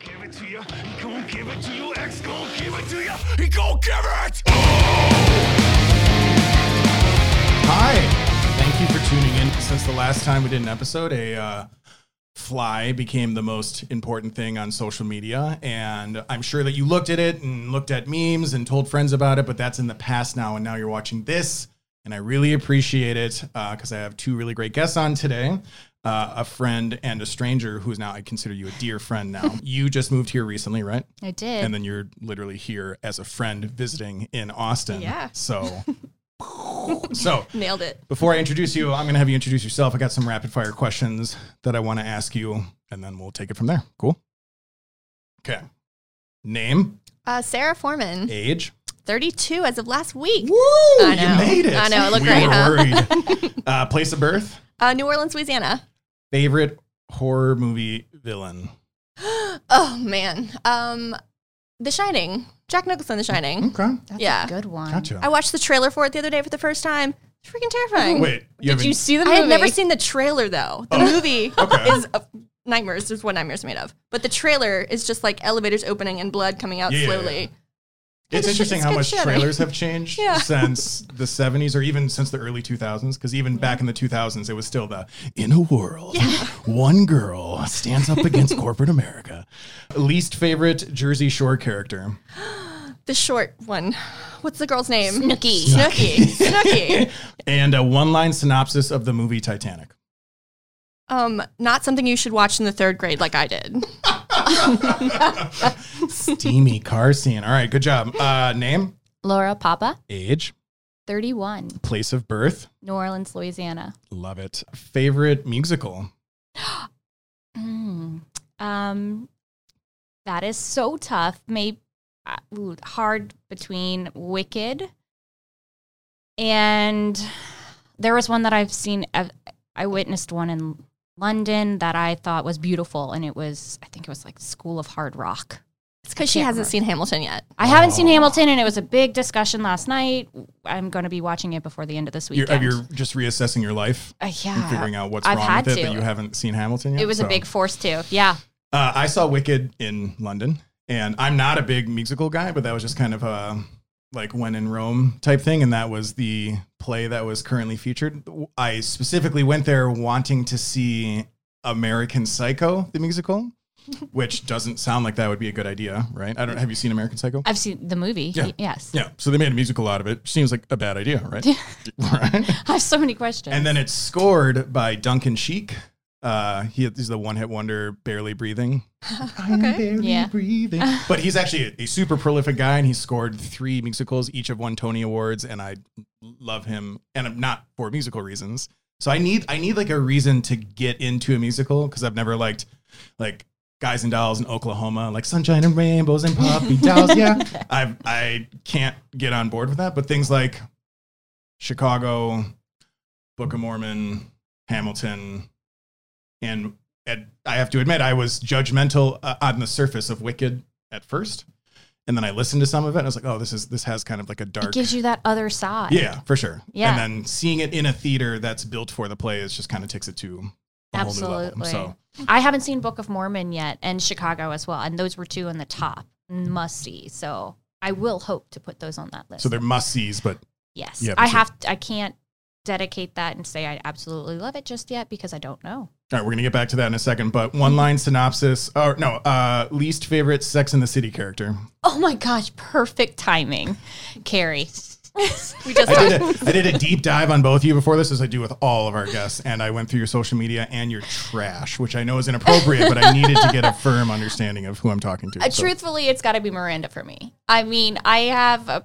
give it to you. He gon' give it to you. X gon' give it to you. He gon' give it. Hi. Thank you for tuning in. Since the last time we did an episode, a uh, fly became the most important thing on social media. And I'm sure that you looked at it and looked at memes and told friends about it, but that's in the past now. And now you're watching this. And I really appreciate it because I have two really great guests on today. Uh, a friend and a stranger who's now I consider you a dear friend now. you just moved here recently, right? I did. And then you're literally here as a friend visiting in Austin. Yeah. So, so Nailed it. before I introduce you, I'm going to have you introduce yourself. I got some rapid fire questions that I want to ask you, and then we'll take it from there. Cool. Okay. Name, Uh, Sarah Foreman, age. 32 as of last week. Woo! I You know. made it. I know, it looked we great, were huh? worried. uh, place of birth. Uh, New Orleans, Louisiana. Favorite horror movie villain. Oh man. Um, The Shining. Jack Nicholson, The Shining. Okay. That's Yeah. a good one. Gotcha. I watched the trailer for it the other day for the first time. It's freaking terrifying. Wait. You Did haven't- you see the movie? I movie? had never seen the trailer though. The movie Okay. is uh, nightmares. There's what nightmares made of. But the trailer is just like elevators opening and blood coming out Yeah, yeah, slowly. Yeah. It's interesting shit- how much kinda shitty. trailers have changed Yeah. since the 70s or even since the early 2000s. Because even back in the 2000s, it was still the in a world, one girl stands up against corporate America. Least favorite Jersey Shore character. The short one. What's the girl's name? Snooki. Snooky. Snooki. And a one line synopsis of the movie Titanic. Um, not something you should watch in the third grade like I did. Steamy car scene. All right, good job. Uh, name, Laura Papa, age, 31, place of birth. New Orleans, Louisiana. Love it. Favorite musical. Mm. Um, that is so tough. Maybe uh, ooh, hard between Wicked and there was one that I've seen. I, I witnessed one in London that I thought was beautiful, and it was I think it was like School of Hard Rock. It's because she hasn't remember. seen Hamilton yet. I haven't seen Hamilton, and it was a big discussion last night. I'm going to be watching it before the end of this You're, you're just reassessing your life Uh, and yeah, figuring out what's I've wrong had with it to. that you haven't seen Hamilton yet. it was a big force too. Yeah, Uh, I saw Wicked in London, and I'm not a big musical guy, but that was just kind of a like when in Rome type thing, and that was the play that was currently featured. I specifically went there wanting to see American Psycho, the musical, which doesn't sound like that would be a good idea, right? I don't. Have you seen American Psycho? I've seen the movie. Yeah. Yes. Yeah, so they made a musical out of it. Seems like a bad idea, right? right. I have so many questions. And then it's scored by Duncan Sheik. Uh, he is the one hit wonder, barely breathing. I'm barely Yeah. breathing. But he's actually a, a super prolific guy, and he scored three musicals. Each have won Tony awards, and I love him. And I'm not for musical reasons. So I need I need like a reason to get into a musical because I've never liked like Guys and Dolls in Oklahoma, like Sunshine and Rainbows and Puppy Dolls. Yeah, I I can't get on board with that. But things like Chicago, Book of Mormon, Hamilton, and at, I have to admit I was judgmental uh, on the surface of Wicked at first, and then I listened to some of it and I was like, oh, this is this has kind of like a dark. it gives you that other side. yeah, for sure. Yeah. And then seeing it in a theater that's built for the play is just kind of takes it to a whole new level. Absolutely. So I haven't seen Book of Mormon yet, and Chicago as well, and those were two in the top must see. So I will hope to put those on that list. so they're must sees, but yes, I have. I can't dedicate that and say I absolutely love it just yet because I don't know. All right, we're gonna get back to that in a second. But one line synopsis, or no, uh, least favorite Sex in the City character. Oh my gosh, perfect timing, Carrie. we just I did, a, I did a deep dive on both of you before this, as I do with all of our guests, and I went through your social media and your trash, which I know is inappropriate, but I needed to get a firm understanding of who I'm talking to. Uh, So- truthfully, it's got to be Miranda for me. I mean, I have a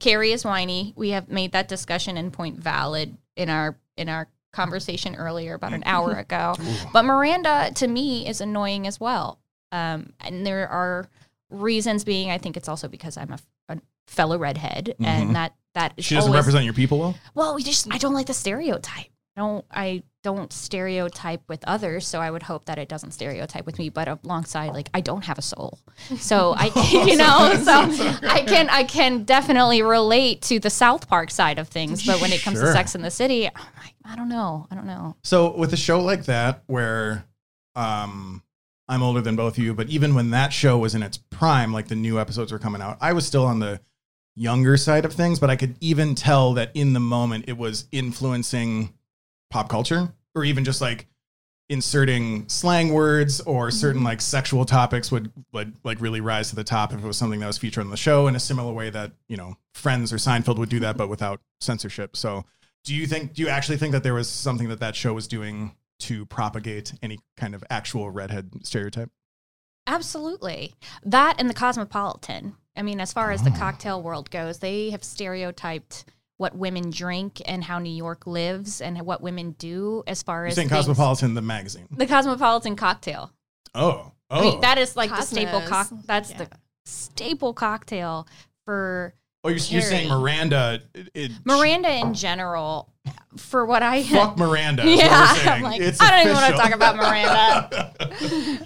Carrie is whiny. We have made that discussion in point valid in our in our conversation earlier about an hour ago. But Miranda to me is annoying as well. Um, and there are reasons being. I think it's also because I'm a, a fellow redhead, and that that is she doesn't always, represent your people well. well, we just I don't like the stereotype. I don't I don't stereotype with others, so I would hope that it doesn't stereotype with me. But alongside, like I don't have a soul, so I you know so I can I can definitely relate to the South Park side of things. But when it comes Sure. to Sex in the City, I'm like, I don't know, I don't know. So with a show like that, where um, I'm older than both of you, but even when that show was in its prime, like the new episodes were coming out, I was still on the younger side of things, but I could even tell that in the moment it was influencing pop culture or even just like inserting slang words or mm-hmm. certain like sexual topics would would like really rise to the top if it was something that was featured on the show in a similar way that you know Friends or Seinfeld would do that mm-hmm. but without censorship. So do you think do you actually think that there was something that that show was doing to propagate any kind of actual redhead stereotype? Absolutely. That and the Cosmopolitan. I mean, as far as the Oh. cocktail world goes, they have stereotyped what women drink and how New York lives and what women do as far You're as saying things- Cosmopolitan the magazine. The Cosmopolitan cocktail. Oh. Oh. I mean, oh. that is like the staple Cosmos. cock. That's Yeah. the staple cocktail for oh, you're, you're saying Miranda it, it- Miranda in general. For what I Fuck Miranda. is what Yeah, we're saying. I'm like, It's I don't even wanna talk about Miranda.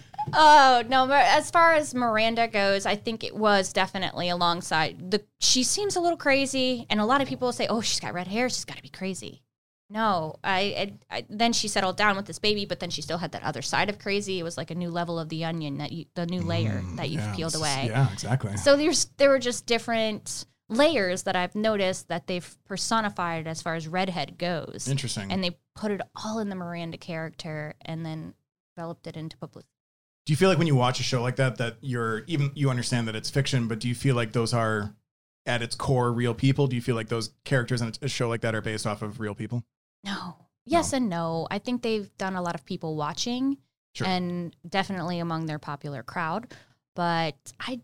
Oh no! As far as Miranda goes, I think it was definitely alongside the. She seems a little crazy, and a lot of people say, "Oh, she's got red hair. She's got to be crazy." No, I, I, I. Then she settled down with this baby, but then she still had that other side of crazy. It was like a new level of the onion that you, the new layer that you've Mm, Yeah, peeled away. Yeah, exactly. So there's there were just different layers that I've noticed that they've personified as far as redhead goes, Interesting. and they put it all in the Miranda character, and then developed it into public. Do you feel like when you watch a show like that that you're even you understand that it's fiction, but do you feel like those are at its core real people? Do you feel like those characters in a show like that are based off of real people? No. Yes and no. I think they've done a lot of people watching Sure. and definitely among their popular crowd. But I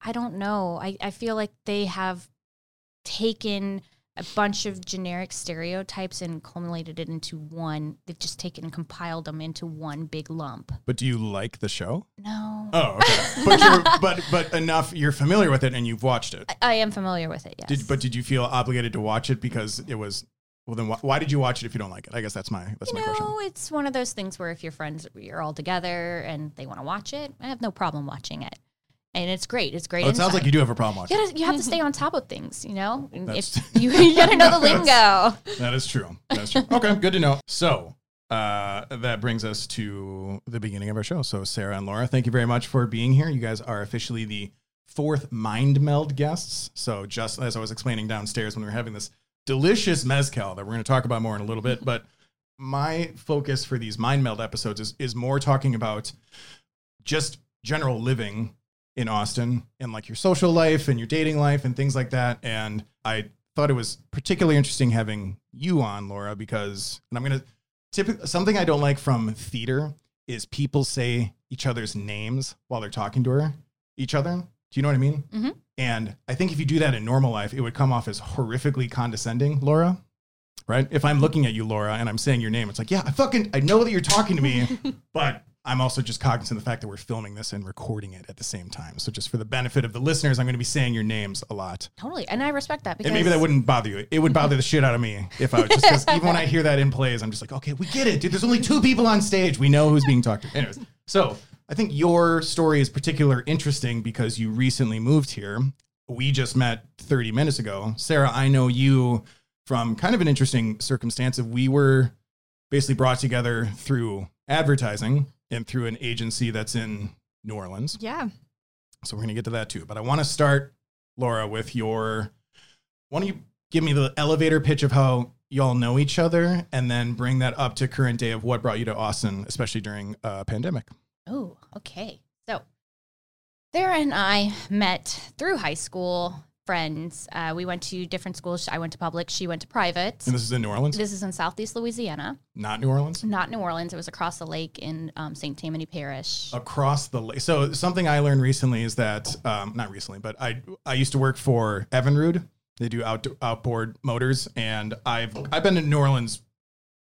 I don't know. I, I feel like they have taken a bunch of generic stereotypes and culminated it into one. They've just taken and compiled them into one big lump. But do you like the show? No. Oh, okay. but you're but but enough you're familiar with it and you've watched it. I, I am familiar with it, yes. Did but did you feel obligated to watch it because it was well then why, why did you watch it if you don't like it? I guess that's my that's you my know, question. it's one of those things where if your friends you're all together and they want to watch it, I have no problem watching it. And it's great. It's great. Oh, it sounds like you do have a problem watching. You, gotta, you have to stay on top of things, you know. That's- If you, you gotta know the lingo. That is true. That's true. Okay, good to know. So uh, that brings us to the beginning of our show. So Sarah and Laura, thank you very much for being here. You guys are officially the fourth Mind Meld guests. So just as I was explaining downstairs when we were having this delicious mezcal that we're going to talk about more in a little bit, but my focus for these Mind Meld episodes is is more talking about just general living in Austin and like your social life and your dating life and things like that. And I thought it was particularly interesting having you on, Laura, because, and I'm going to typically, something I don't like from theater is people say each other's names while they're talking to her, each other. Do you know what I mean? Mhm. And I think if you do that in normal life, it would come off as horrifically condescending, Laura. Right? If I'm looking at you, Laura, and I'm saying your name, it's like, yeah, I fucking, I know that you're talking to me, but I'm also just cognizant of the fact that we're filming this and recording it at the same time. So just for the benefit of the listeners, I'm going to be saying your names a lot. Totally, and I respect that because And maybe that wouldn't bother you. It would bother the shit out of me if I was just because even when I hear that in plays, I'm just like, okay, we get it, dude. There's only two people on stage. We know who's being talked to. Anyways, so I think your story is particular interesting because you recently moved here. We just met 30 minutes ago. Sarah, I know you from kind of an interesting circumstance of we were basically brought together through advertising and through an agency that's in New Orleans. Yeah. So we're going to get to that too. But I want to start, Laura, with your. Why don't you give me the elevator pitch of how y'all know each other and then bring that up to current day of what brought you to Austin, especially during a pandemic? Oh, okay. So Sarah and I met through high school friends. Uh, we went to different schools. I went to public. She went to private. And this is in New Orleans, This is in Southeast Louisiana, not New Orleans. not New Orleans. It was across the lake in um, St. Tammany Parish. Across the lake. So something I learned recently is that, um, not recently, but I I used to work for Evinrude. They do out, outboard motors, and I've I've been to New Orleans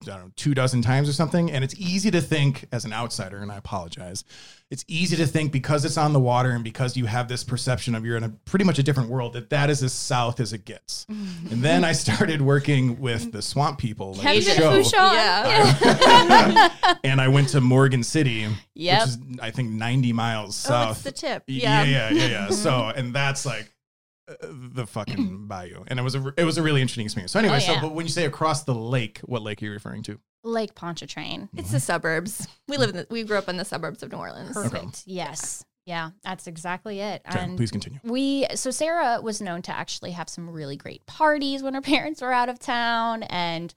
know, two dozen times or something. And it's easy to think as an outsider, and I apologize. It's easy to think because it's on the water and because you have this perception of you're in a pretty much a different world that that is as south as it gets. Mm. and then I started working with the swamp people, like the show, Fourchon. Yeah. and I went to Morgan City, Yep. which is I think 90 miles Oh, south. it's the tip. Yeah. yeah, yeah, yeah. yeah. So, and that's like the fucking bayou, and it was a it was a really interesting experience. So anyway, Oh, so but when you say across the lake, what lake are you referring to? Lake Pontchartrain. It's the mm-hmm. suburbs. We live in the, we grew up in the suburbs of New Orleans. Perfect. Yes. Yeah, that's exactly it. Okay, and please continue. we so Sarah was known to actually have some really great parties when her parents were out of town and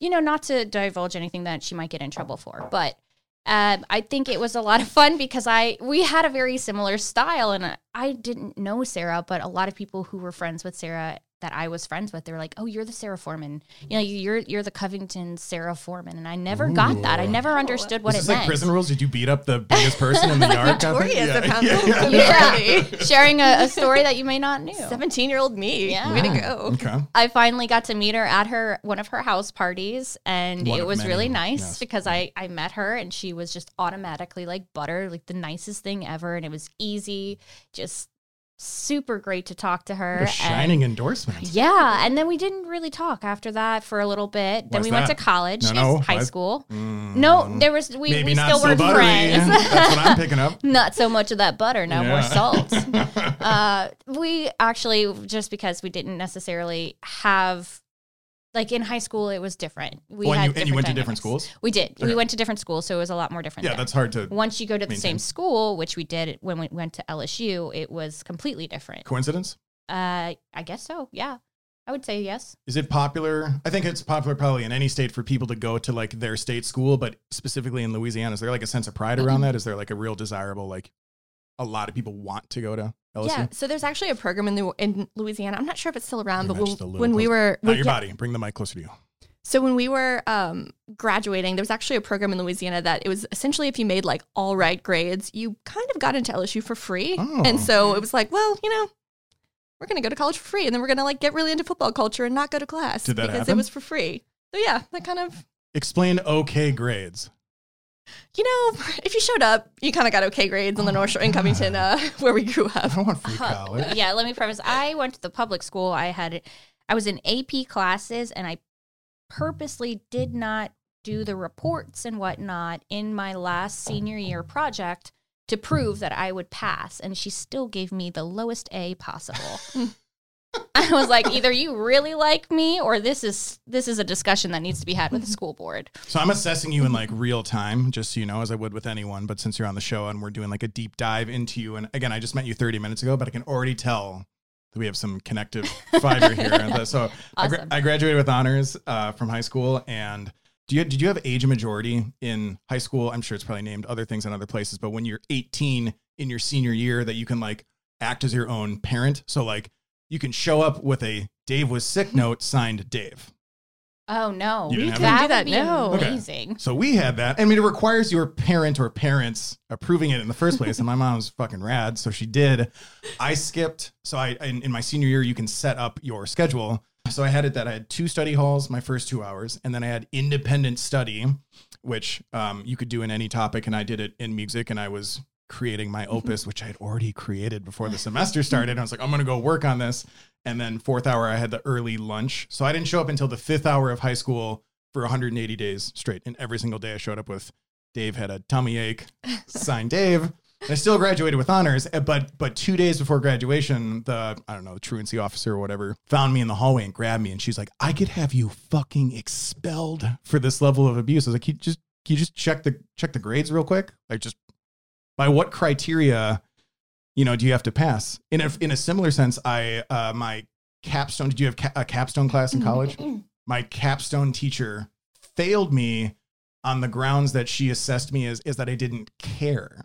you know not to divulge anything that she might get in trouble for but um, I think it was a lot of fun because I we had a very similar style and I- I didn't know Sarah but a lot of people who were friends with Sarah that I was friends with they were like oh you're the Sarah Foreman you know you're you're the Covington Sarah Foreman and I never got that I never understood what Is it this like meant prison rules? Did you beat up the biggest person in the yard? kind of Yeah, yeah, yeah. Yeah. sharing a, a story that you may not knew 17 year old me. Yeah. Way to go. Hmm. Okay. I finally got to meet her at her one of her house parties, and One it was many, really nice yes. because I I met her and she was just automatically like butter, like the nicest thing ever, and it was easy, just super great to talk to her. A and- shining endorsement. yeah, and then we didn't really talk after that for a little bit. Then we went to college, No, no, high school. Mm, No, there was we, we still so were buttery. friends. That's what I'm picking up. Not so much of that butter, now more salt. uh, we actually just because we didn't necessarily have like in high school it was different. We Oh, and had you- and you went to different schools? We did. Okay. We went to different schools, so it was a lot more different. Yeah, there. that's hard to once you go to the same school, which we did when we went to LSU, it was completely different. coincidence. Uh, I guess so. Yeah, I would say yes. Is it popular? I think it's popular probably in any state for people to go to like their state school, but specifically in Louisiana, is there like a sense of pride around that? Is there like a real desirable like a lot of people want to go to LSU? Yeah, so there's actually a program in the in Louisiana. I'm not sure if it's still around, Your but when, just a little when we were Not your yeah, body. Bring the mic closer to you. so when we were um, graduating, there was actually a program in Louisiana that it was essentially if you made like all right grades, you kind of got into LSU for free. Oh. And so it was like, well, you know, we're gonna go to college for free, and then we're gonna like get really into football culture and not go to class Did that because happen? it was for free. So yeah, that kind of Explain okay grades. You know, if you showed up, you kind of got okay grades on the North Shore in Covington, uh, where we grew I up. don't want free Huh. college. yeah, let me preface. I went to the public school. I had, I was in AP classes, and I purposely did not do the reports and whatnot in my last senior year project to prove that I would pass. And she still gave me the lowest A possible. I was like, either you really like me, or this is this is a discussion that needs to be had with the school board. So I'm assessing you in like real time, just so you know, as I would with anyone. But since you're on the show and we're doing like a deep dive into you, and again, I just met you 30 minutes ago, but I can already tell that we have some connective fiber here. And so I, gra- I graduated with honors uh, from high school. And do you did you have age majority in high school? I'm sure it's probably named other things in other places, but when you're 18 in your senior year, that you can like act as your own parent. So like you can show up with a Dave was sick note signed Dave. Oh no, You didn't have that, that? would be No. Okay. amazing. So we had that. I mean, it requires your parent or parents approving it in the first place. And my mom was fucking rad. So she did. I skipped. So I, in, in my senior year, you can set up your schedule. So I had it that I had two study halls my first two hours. And then I had independent study, which um, you could do in any topic. And I did it in music. And I was creating my opus, which I had already created before the semester started. I was like, I'm going to go work on this. And then fourth hour, I had the early lunch. So I didn't show up until the fifth hour of high school for 180 days straight. And every single day I showed up with Dave had a tummy ache, signed Dave. I still graduated with honors, eh, but but two days before graduation, the I don't know, the truancy officer or whatever found me in the hallway and grabbed me, and she's like, "I could have you fucking expelled for this level of abuse." I was like, "Can you just can you just check the check the grades real quick? Like, just by what criteria, you know, do you have to pass?" In a in a similar sense, I uh, my capstone. Did you have ca- a capstone class in college? my capstone teacher failed me on the grounds that she assessed me as is that I didn't care.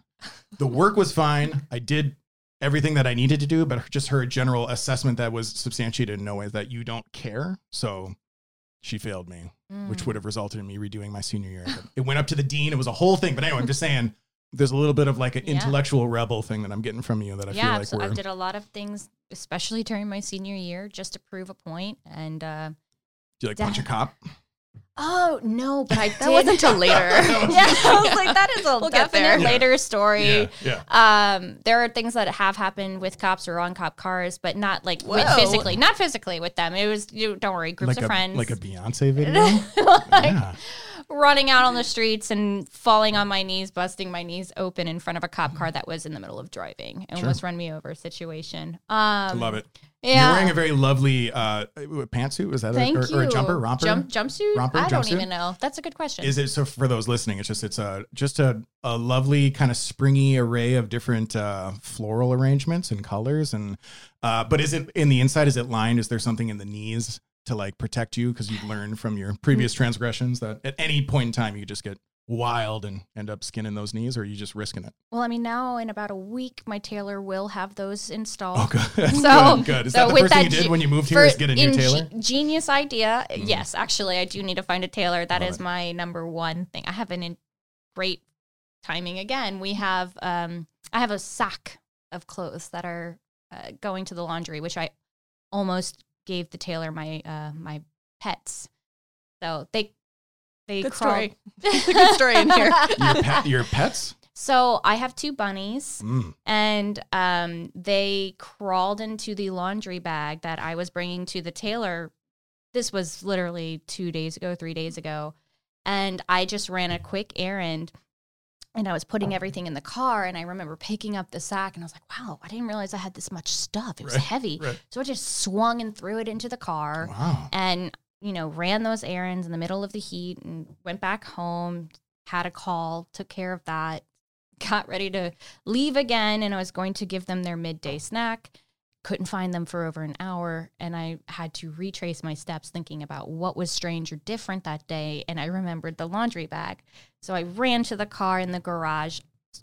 The work was fine. I did everything that I needed to do, but just her general assessment that was substantiated in no way that you don't care. So she failed me, Mm. which would have resulted in me redoing my senior year. It went up to the dean. It was a whole thing. But anyway, I'm just saying there's a little bit of like an Yeah. intellectual rebel thing that I'm getting from you that I yeah, feel like abso- we're I did a lot of things, especially during my senior year, just to prove a point. And uh, do you like punch a cop? oh no, but I That did. wasn't until later. yeah, I was like, that is a We'll definite there. Yeah. later story. yeah. Um, there are things that have happened with cops or on cop cars, but not like with physically, not physically with them. It was you. Don't worry, groups Like of a friends. like a Beyonce video. Like, yeah. Running out on the streets and falling on my knees, busting my knees open in front of a cop car that was in the middle of driving and almost run me over situation. I Um, love it. yeah. You're wearing a very lovely uh, pantsuit. Was that Thank a, or, you. or a jumper, romper? Jump, jumpsuit? Romper, I don't jumpsuit? even know. That's a good question. Is it so for those listening? It's just it's a just a, a lovely kind of springy array of different uh, floral arrangements and colors and uh, but is it in the inside? Is it lined? Is there something in the knees to like protect you because you've learned from your previous transgressions that at any point in time you just get wild and end up skinning those knees, or are you just risking it? well, I mean, now in about a week, my tailor will have those installed. Oh, good. So good, good. Is so that the with first thing you did ge- when you moved here? Is get a new in ge- tailor? Mm. genius idea. Yes, actually, I do need to find a tailor. That Love is it. my number one thing. I have an in great timing again. We have um, I have a sack of clothes that are uh, going to the laundry, which I almost gave the tailor my uh, my pets. So they they Good crawled- story. Good story in here. Your, pet, your pets? So I have two bunnies Mm. and um, they crawled into the laundry bag that I was bringing to the tailor. This was literally two days ago, three days ago. And I just ran a quick errand and I was putting uh-huh. everything in the car. And I remember picking up the sack and I was like, wow, I didn't realize I had this much stuff. It was Right, heavy. right. So I just swung and threw it into the car Wow. and you know ran those errands in the middle of the heat and went back home had a call took care of that got ready to leave again and i was going to give them their midday oh. snack couldn't find them for over an hour and i had to retrace my steps thinking about what was strange or different that day and i remembered the laundry bag so i ran to the car in the garage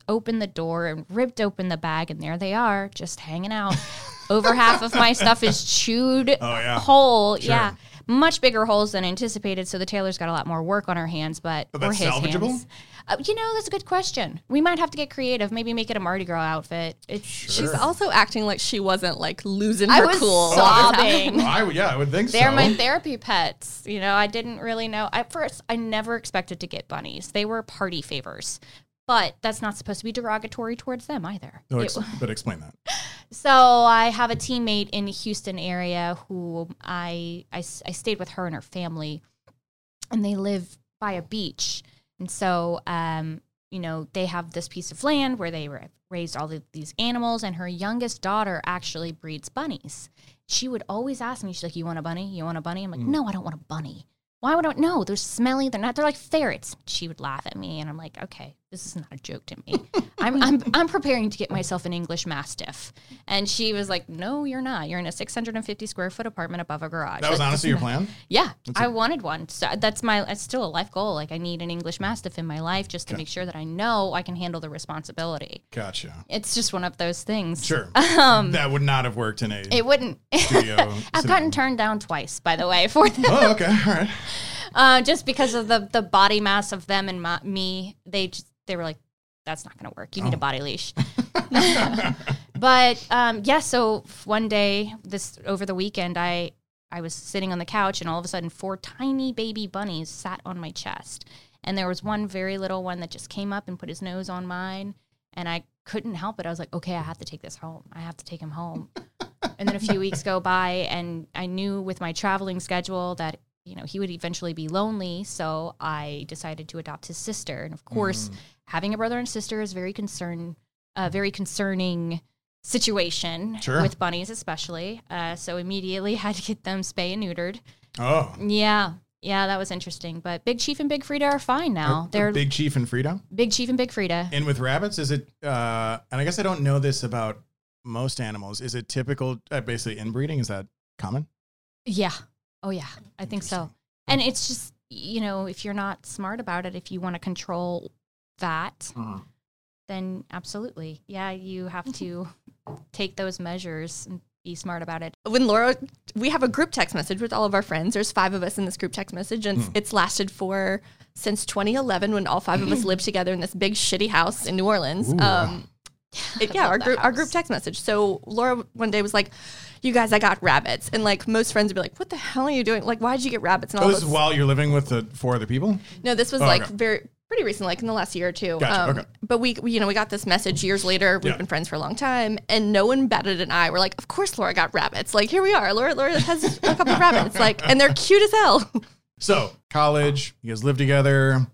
opened the door and ripped open the bag and there they are just hanging out over half of my stuff is chewed Oh, yeah. whole Sure. yeah much bigger holes than anticipated so the tailor's got a lot more work on her hands but But or his salvageable? hands. Uh, you know that's a good question we might have to get creative maybe make it a mardi gras outfit it's She's also acting like she wasn't like losing I her was cool. sobbing. I, would- yeah, I would think so. They're my therapy pets. You know, I didn't really know. At first, I never expected to get bunnies. They were party favors. But that's not supposed to be derogatory towards them either. No, It- ex- but explain that. so I have a teammate in the Houston area who I I stayed with her and her family, and they live by a beach. And so, um, you know, they have this piece of land where they ra- raised all of these animals, and her youngest daughter actually breeds bunnies. She would always ask me, she's like, "You want a bunny? You want a bunny?" I'm like, "No, I don't want a bunny." Why would I? know? they're smelly. They're not. They're like ferrets. She would laugh at me, and I'm like, okay, this is not a joke to me. I'm, I'm, I'm preparing to get myself an English Mastiff, and she was like, no, you're not. You're in a 650 square foot apartment above a garage. That was Like, honestly your plan? Yeah, I wanted one. So that's my. It's still a life goal. Like I need an English Mastiff in my life just to make sure that I know I can handle the responsibility. Gotcha. It's just one of those things. Sure. that would not have worked in a. Um, It wouldn't. I've gotten turned down twice, by the way, for that. oh, okay. All right. uh, just because of the the body mass of them and my, me. They just they were like, "That's not going to work. You need Oh. a body leash." but um, yeah, so one day this over the weekend, I I was sitting on the couch, and all of a sudden, four tiny baby bunnies sat on my chest, and there was one very little one that just came up and put his nose on mine, and I couldn't help it. I was like, "Okay, I have to take this home. I have to take him home." and then a few weeks go by, and I knew with my traveling schedule that you know he would eventually be lonely, so I decided to adopt his sister, and of course having a brother and sister is very concern, uh, very concerning situation Sure. with bunnies, especially. Uh, so immediately had to get them spay and neutered. Oh. Yeah, yeah, that was interesting. But Big Chief and Big Frida are fine now. They're big, Big Chief and Frida. Big Chief and Big Frida. And with rabbits, is it, uh, and I guess I don't know this about most animals. Is it typical, uh, basically inbreeding? Is that common? Yeah. Oh yeah, I think so. And it's just you know if you're not smart about it, if you want to control that, then absolutely, yeah, you have to take those measures and be smart about it. when Laura, we have a group text message with all of our friends. There's five of us in this group text message, and it's lasted for since 2011 when all five of us lived together in this big shitty house in New Orleans. Ooh. Um, it- yeah, our that group our group text message. So Laura one day was like, "You guys, I got rabbits," and like most friends would be like, "What the hell are you doing? Like, why did you get rabbits?" And Oh, all this is while you're living with the four other people? No, this was Oh, like okay. very pretty recent, like in the last year or two. Um, okay. But we, we, you know, we got this message years later. We've Yeah. been friends for a long time, and no one batted an eye. We're like, of course, Laura got rabbits. Like here we are. Laura, Laura has a couple of rabbits. Like, and they're cute as hell. So college, you guys live together.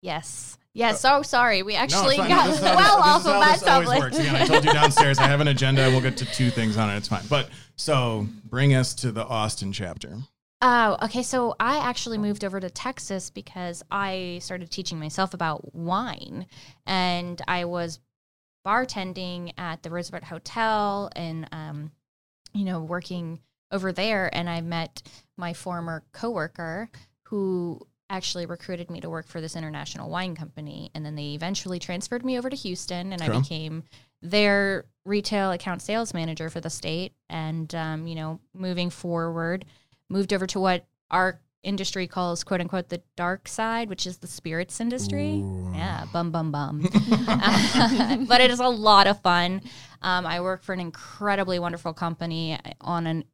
Yes. Yes. So sorry. We actually fine. got well off of that works. Again, I told you downstairs I have an agenda. We'll get to two things on it. It's fine. But so bring us to the Austin chapter. Oh, okay. So I actually moved over to Texas because I started teaching myself about wine, and I was bartending at the Roosevelt Hotel, and um, you know, working over there, and I met my former coworker who actually recruited me to work for this international wine company, and then they eventually transferred me over to Houston, and I became their retail account sales manager for the state, and um, you know, moving forward moved over to what our industry calls quote unquote the dark side, which is the spirits industry. Yeah, bum bum bum. but it is a lot of fun. Um, I work for an incredibly wonderful company on an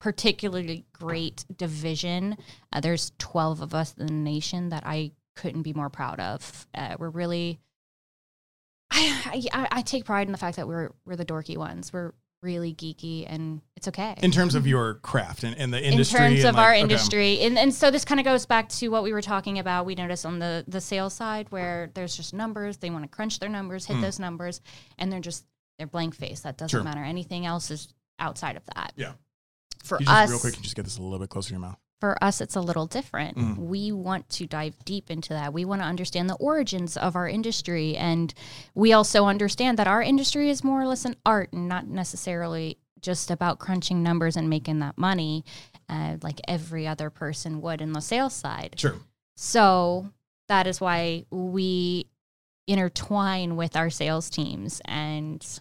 particularly great division. Uh, there's 12 of us in the nation that I couldn't be more proud of. Uh, we're really. I, I, I take pride in the fact that we're we're the dorky ones. We're really geeky, and it's okay In terms of your craft and, and the industry. in terms of like- our okay. industry and, and so this kind of goes back to what we were talking about we notice on the the sales side where there's just numbers they want to crunch their numbers hit those numbers and they're just they're blank face that doesn't. Sure. matter anything else is outside of that Yeah. For You just us real quick, you just get this a little bit closer to your mouth. for us it's a little different Mm. we want to dive deep into that we want to understand the origins of our industry and we also understand that our industry is more or less an art and not necessarily just about crunching numbers and making that money uh, like every other person would in the sales side Sure. so that is why we intertwine with our sales teams and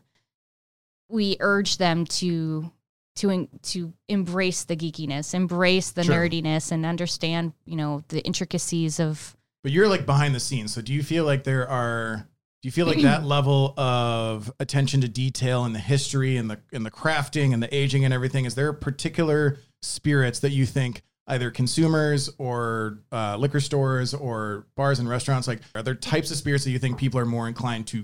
we urge them to to en- to embrace the geekiness, embrace the Sure. nerdiness and understand, you know, the intricacies of But you're like behind the scenes. So do you feel like there are do you feel like that level of attention to detail and the history and the and the crafting and the aging and everything is there particular spirits that you think either consumers or uh, liquor stores or bars and restaurants like are there types of spirits that you think people are more inclined to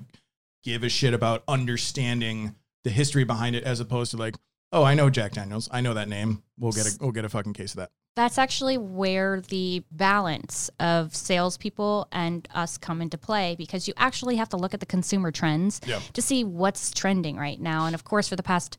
give a shit about understanding the history behind it as opposed to like oh I know Jack Daniels I know that name we'll get a we'll get a fucking case of that that's actually where the balance of salespeople and us come into play because you actually have to look at the consumer trends Yeah. to see what's trending right now. And of course, for the past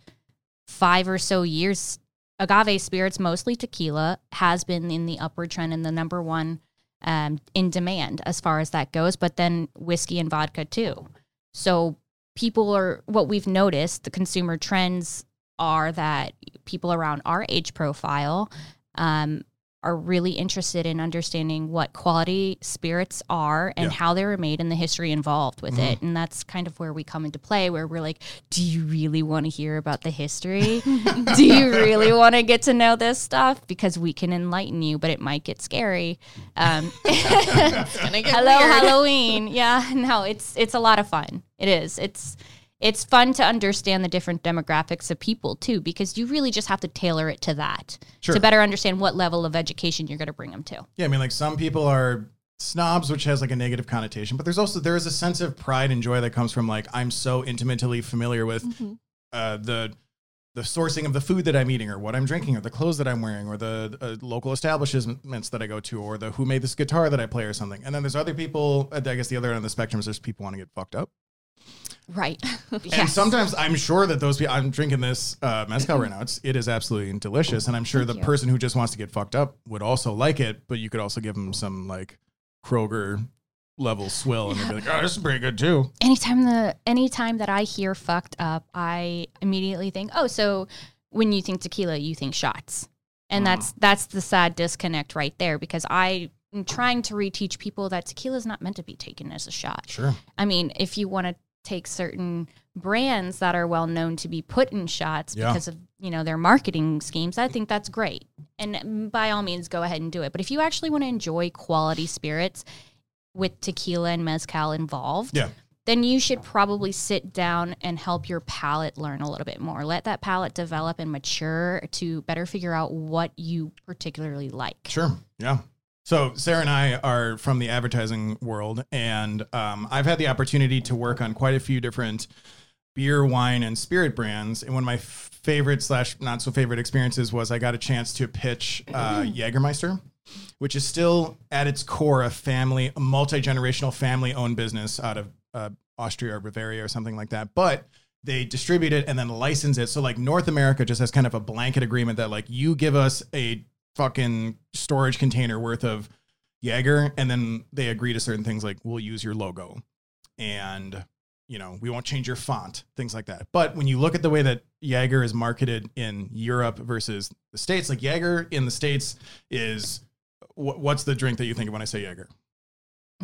five or so years, agave spirits, mostly tequila, has been in the upward trend and the number one um, in demand as far as that goes. But then whiskey and vodka too. So people are what we've noticed. The consumer trends are that people around our age profile um, are really interested in understanding what quality spirits are and Yeah. how they were made and the history involved with it. And that's kind of where we come into play, where we're like, do you really want to hear about the history? do you really want to get to know this stuff? Because we can enlighten you, but it might get scary. Um, get Hello, weird. Halloween. Yeah, no, it's it's a lot of fun. It is. It's it's fun to understand the different demographics of people too, because you really just have to tailor it to that Sure. to better understand what level of education you're going to bring them to. Yeah, I mean, like some people are snobs, which has like a negative connotation, but there's also there is a sense of pride and joy that comes from like I'm so intimately familiar with uh, the the sourcing of the food that I'm eating, or what I'm drinking, or the clothes that I'm wearing, or the uh, local establishments that I go to, or the who made this guitar that I play, or something. And then there's other people. I guess the other end of the spectrum is there's people want to get fucked up. Right. And sometimes I'm sure that those people, I'm drinking this uh, mezcal right now. It's, it is absolutely delicious. And I'm sure the you. person who just wants to get fucked up would also like it, but you could also give them some like Kroger level swill and they'd be like, oh, this is pretty good too. anytime the anytime that I hear fucked up, I immediately think, oh, so when you think tequila, you think shots, and that's that's the sad disconnect right there because I am trying to reteach people that tequila is not meant to be taken as a shot. Sure. I mean, if you want to take certain brands that are well known to be put in shots Yeah. because of you know their marketing schemes, I think that's great. And by all means, go ahead and do it. But if you actually want to enjoy quality spirits with tequila and mezcal involved, Yeah. then you should probably sit down and help your palate learn a little bit more. Let that palate develop and mature to better figure out what you particularly like. Sure. Yeah. So Sarah and I are from the advertising world, and um, I've had the opportunity to work on quite a few different beer, wine, and spirit brands. And one of my favorite slash not so favorite experiences was I got a chance to pitch uh, Jägermeister. which is still at its core a family, a multi generational family owned business out of uh, Austria or Bavaria or something like that. But they distribute it and then license it. So like North America just has kind of a blanket agreement that like you give us a fucking storage container worth of Jaeger, and then they agree to certain things like we'll use your logo and you know we won't change your font, things like that. But when you look at the way that Jaeger is marketed in Europe versus the states, like Jaeger in the states is wh- what's the drink that you think of when I say Jaeger?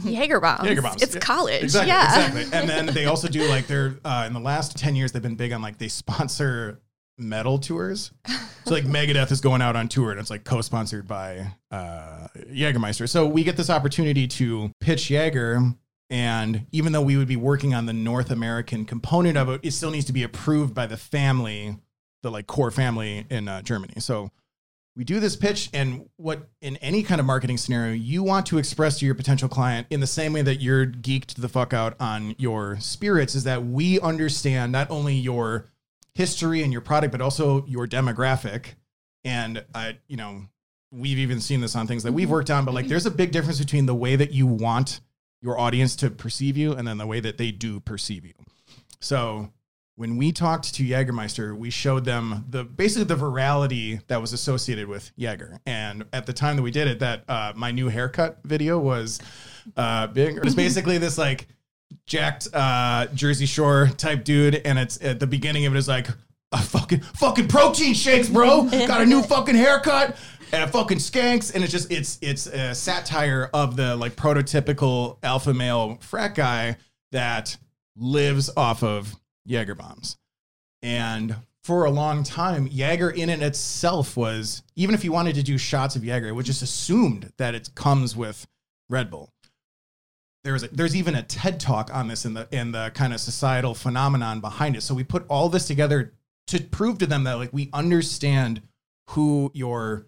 Jaeger bombs. Jaeger bombs. It's Yeah. college. Exactly, yeah. exactly. And then they also do like they're uh, in the last ten years they've been big on like they sponsor metal tours. So like Megadeth is going out on tour and it's like co-sponsored by uh, Jägermeister. So we get this opportunity to pitch Jaeger. And even though we would be working on the North American component of it, it still needs to be approved by the family, the like core family in uh, Germany. So we do this pitch and what in any kind of marketing scenario you want to express to your potential client in the same way that you're geeked the fuck out on your spirits is that we understand not only your history and your product but also your demographic and i you know we've even seen this on things that we've worked on but like there's a big difference between the way that you want your audience to perceive you and then the way that they do perceive you so when we talked to Jägermeister, we showed them the basically the virality that was associated with Jaeger. And at the time that we did it, that uh, my new haircut video was uh, big. It was basically this like jacked uh, Jersey Shore type dude, and it's at the beginning of it is like a fucking fucking protein shakes, bro. Got a new fucking haircut. And a fucking skanks, and it's just it's it's a satire of the like prototypical alpha male frat guy that lives off of Jaeger bombs. And for a long time, Jaeger in and itself was, even if you wanted to do shots of Jaeger, it was just assumed that it comes with Red Bull. There's a, there's even a TED talk on this in the in the kind of societal phenomenon behind it. So we put all this together to prove to them that like we understand who your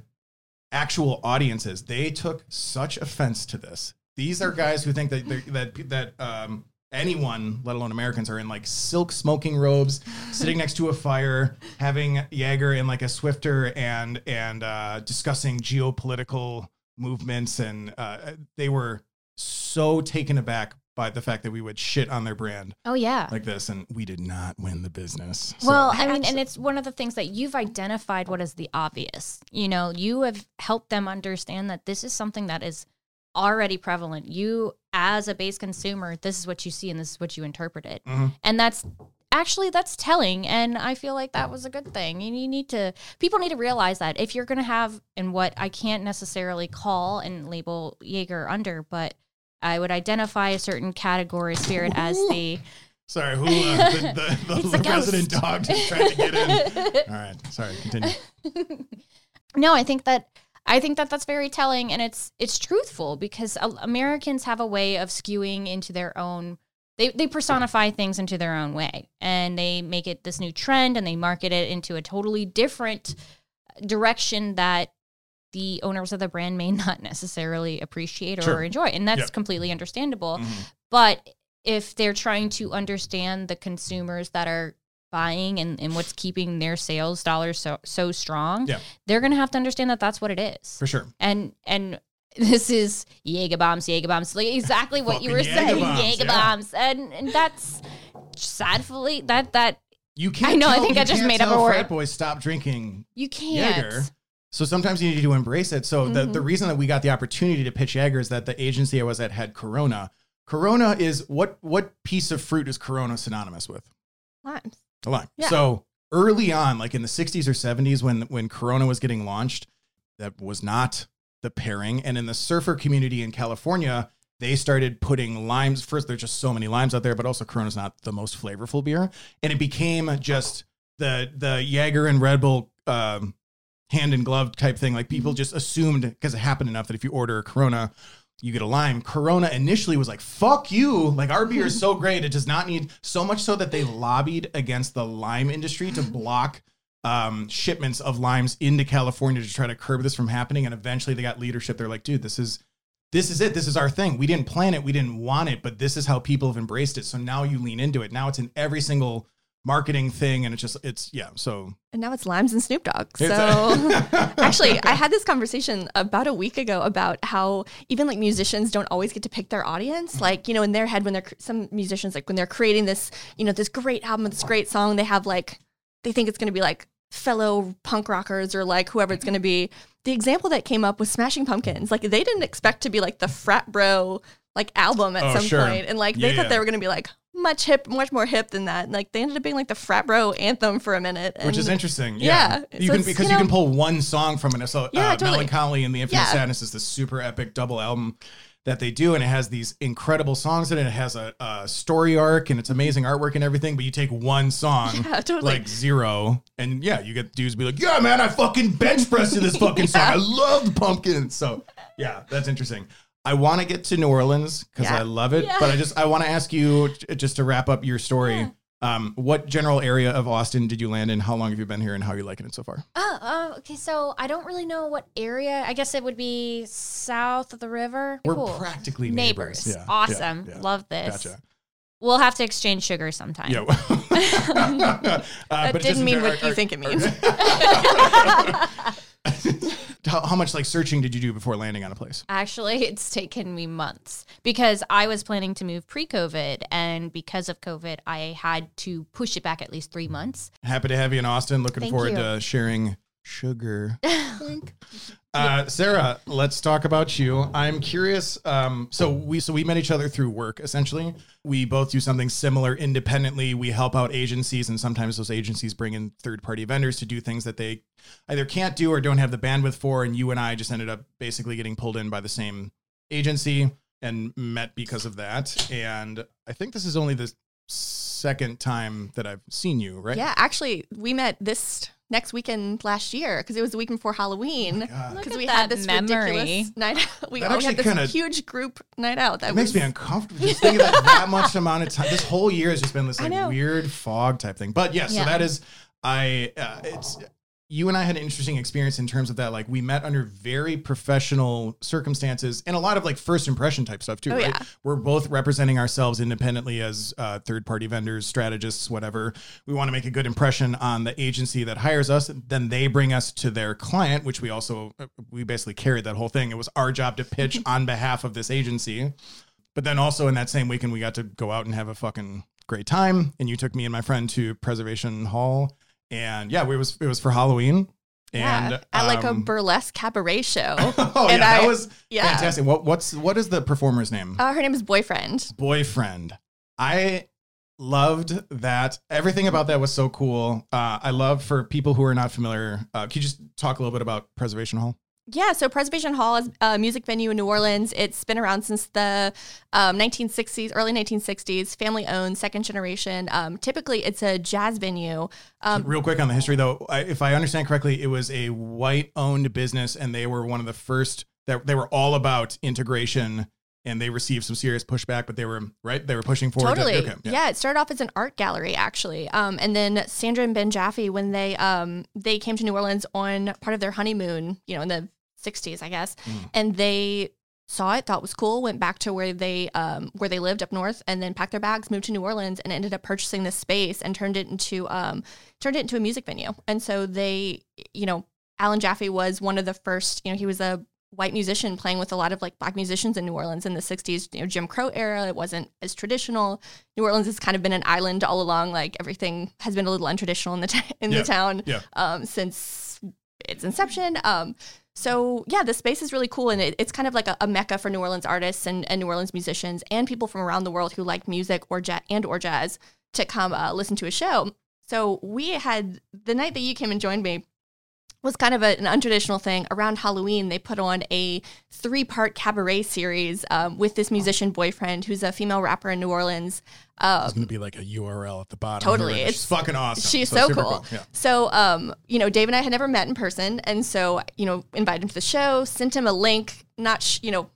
actual audience is. They took such offense to this. These are guys who think that that that um, anyone, let alone Americans, are in like silk smoking robes, sitting next to a fire, having Jaeger in like a snifter, and and uh, discussing geopolitical movements, and uh, they were so taken aback by the fact that we would shit on their brand Oh yeah. like this, and we did not win the business. So- Well, I mean, and it's one of the things that you've identified what is the obvious. You know, you have helped them understand that this is something that is already prevalent. You, as a base consumer, this is what you see and this is what you interpret it. Mhm. And that's actually that's telling and i feel like that was a good thing and you need to people need to realize that if you're going to have and what i can't necessarily call and label jaeger under but i would identify a certain category spirit as the Sorry, who uh, the, the, the, the resident dog just tried to get in. All right, sorry, continue. no i think that i think that that's very telling and it's it's truthful because uh, americans have a way of skewing into their own they, they personify things into their own way and they make it this new trend and they market it into a totally different direction that the owners of the brand may not necessarily appreciate or Sure. enjoy and that's Yeah. completely understandable Mhm. but if they're trying to understand the consumers that are buying and, and what's keeping their sales dollars so so strong Yeah. they're gonna have to understand that that's what it is For sure. and and this is Jaeger bombs, Jaeger bombs, like exactly what you were saying, Jaeger bombs, yeah. and and that's sadly that that You can't. I know, I think I just made up a word. Frat boys stop drinking you can't. Jaeger. So sometimes you need to embrace it. So the, Mm-hmm. the reason that we got the opportunity to pitch Jaeger is that the agency I was at had Corona. Corona is what what piece of fruit is Corona synonymous with? Limes. A lime. Yeah. So early on, like in the 60s or 70s, when when Corona was getting launched, that was not the pairing. And in the surfer community in California, they started putting limes. First, there's just so many limes out there, but also Corona's not the most flavorful beer. And it became just the the Jaeger and Red Bull um, hand in glove type thing. Like people just assumed because it happened enough that if you order a Corona, you get a lime. Corona initially was like, fuck you. Like our beer is so great. It does not need so much so that they lobbied against the lime industry to block um, shipments of limes into California to try to curb this from happening. And eventually they got leadership. They're like, dude, this is this is it. This is our thing. We didn't plan it. We didn't want it, but this is how people have embraced it. So now you lean into it. Now it's in every single marketing thing, and it's just it's yeah. So And now it's Limes and Snoop Dogg. So actually, I had this conversation about a week ago about how even like musicians don't always get to pick their audience. Like, you know, in their head, when they're some musicians, like when they're creating this, you know, this great album, this great song, they have like, they think it's going to be like fellow punk rockers or like whoever it's going to be. The example that came up was Smashing Pumpkins. Like, they didn't expect to be like the frat bro like album at Oh, some sure. point. And like, Yeah, they thought yeah. they were going to be like, much hip, much more hip than that. And, like they ended up being like the frat bro anthem for a minute, which is interesting. yeah, Yeah, so you can because you you, can pull one song from it. So Yeah, uh, totally. Melancholy and the Infinite Yeah. Sadness is this super epic double album that they do, and it has these incredible songs in it. It has a, a story arc and it's amazing artwork and everything. But you take one song, Yeah, totally. like zero, and yeah, you get dudes be like, "Yeah, man, I fucking bench pressed to this fucking song. I love the pumpkins." So yeah, that's interesting. I want to get to New Orleans because Yeah. I love it, Yeah. but I just I want to ask you just to wrap up your story. Um, what general area of Austin did you land in? How long have you been here, and how are you liking it so far? Oh, oh, okay. So I don't really know what area. I guess it would be south of the river. We're Cool. practically neighbors. neighbors. Yeah, awesome. yeah, yeah. Love this. Gotcha. We'll have to exchange sugar sometime. Yeah. uh, That didn't mean what you are- think it means. How, how much like searching did you do before landing on a place? Actually, it's taken me months because I was planning to move pre COVID. And because of COVID, I had to push it back at least three months. Happy to have you in Austin. Looking Thank forward you. to sharing sugar. uh, Sarah, let's talk about you. I'm curious. Um, so we so we met each other through work. Essentially, we both do something similar independently. We help out agencies, and sometimes those agencies bring in third party vendors to do things that they either can't do or don't have the bandwidth for. And you and I just ended up basically getting pulled in by the same agency and met because of that. And I think this is only the second time that I've seen you, right? Yeah, actually, we met this next weekend last year because it was the week before Halloween. Because Look we at had this memory. ridiculous night. We That all had this kinda- huge group night out. That It makes me uncomfortable just thinking that that much amount of time. This whole year has just been this like weird fog type thing. But yes, Yeah. so that is I. Uh, it's you and I had an interesting experience in terms of that. Like we met under very professional circumstances and a lot of like first impression type stuff too. Oh, right? yeah. We're both representing ourselves independently as uh, third party vendors, strategists, whatever. We want to make a good impression on the agency that hires us. Then they bring us to their client, which we also uh, we basically carried that whole thing. It was our job to pitch on behalf of this agency. But then also in that same weekend, we got to go out and have a fucking great time. And you took me and my friend to Preservation Hall, and yeah, it was it was for Halloween. yeah, And at like a um, burlesque cabaret show. oh and yeah, I- that was yeah. fantastic. What what's what is the performer's name? Uh, her name is Boyfriend. Boyfriend. I loved that. Everything about that was so cool. Uh, I love for people who are not familiar. Uh, can you just talk a little bit about Preservation Hall? Yeah, so Preservation Hall is a music venue in New Orleans. It's been around since the um, 1960s, early 1960s, family owned, second generation. Um, typically, it's a jazz venue. Um, Real quick on the history, though, I, if I understand correctly, it was a white-owned business, and they were one of the first that they were all about integration, and they received some serious pushback, but they were right. They were pushing forward. to- Totally. okay, yeah. it started off as an art gallery actually. Um, and then Sandra and Ben Jaffe, when they um they came to New Orleans on part of their honeymoon, you know, in the 60s, I guess, Mm. and they saw it, thought it was cool, went back to where they um where they lived up north, and then packed their bags, moved to New Orleans, and ended up purchasing this space and turned it into um turned it into a music venue. And so they, you know, Alan Jaffe was one of the first. You know, he was a white musician playing with a lot of like black musicians in New Orleans in the 60s, you know, Jim Crow era. It wasn't as traditional. New Orleans has kind of been an island all along. Like everything has been a little untraditional in the, t- in Yeah, the town yeah. um, since its inception. Um, so yeah, the space is really cool. And it, it's kind of like a, a mecca for New Orleans artists and, and New Orleans musicians and people from around the world who like music or jazz and or jazz to come uh, listen to a show. So we had the night that you came and joined me was kind of a, an untraditional thing. Around Halloween, they put on a three part cabaret series um, with this musician boyfriend who's a female rapper in New Orleans. Uh, It's going to be like a URL at the bottom. Totally, it's- She's fucking awesome. She's so, super cool. Yeah. So, um, you know, Dave and I had never met in person, and so you know, invited him to the show, sent him a link. Not, sh- you know,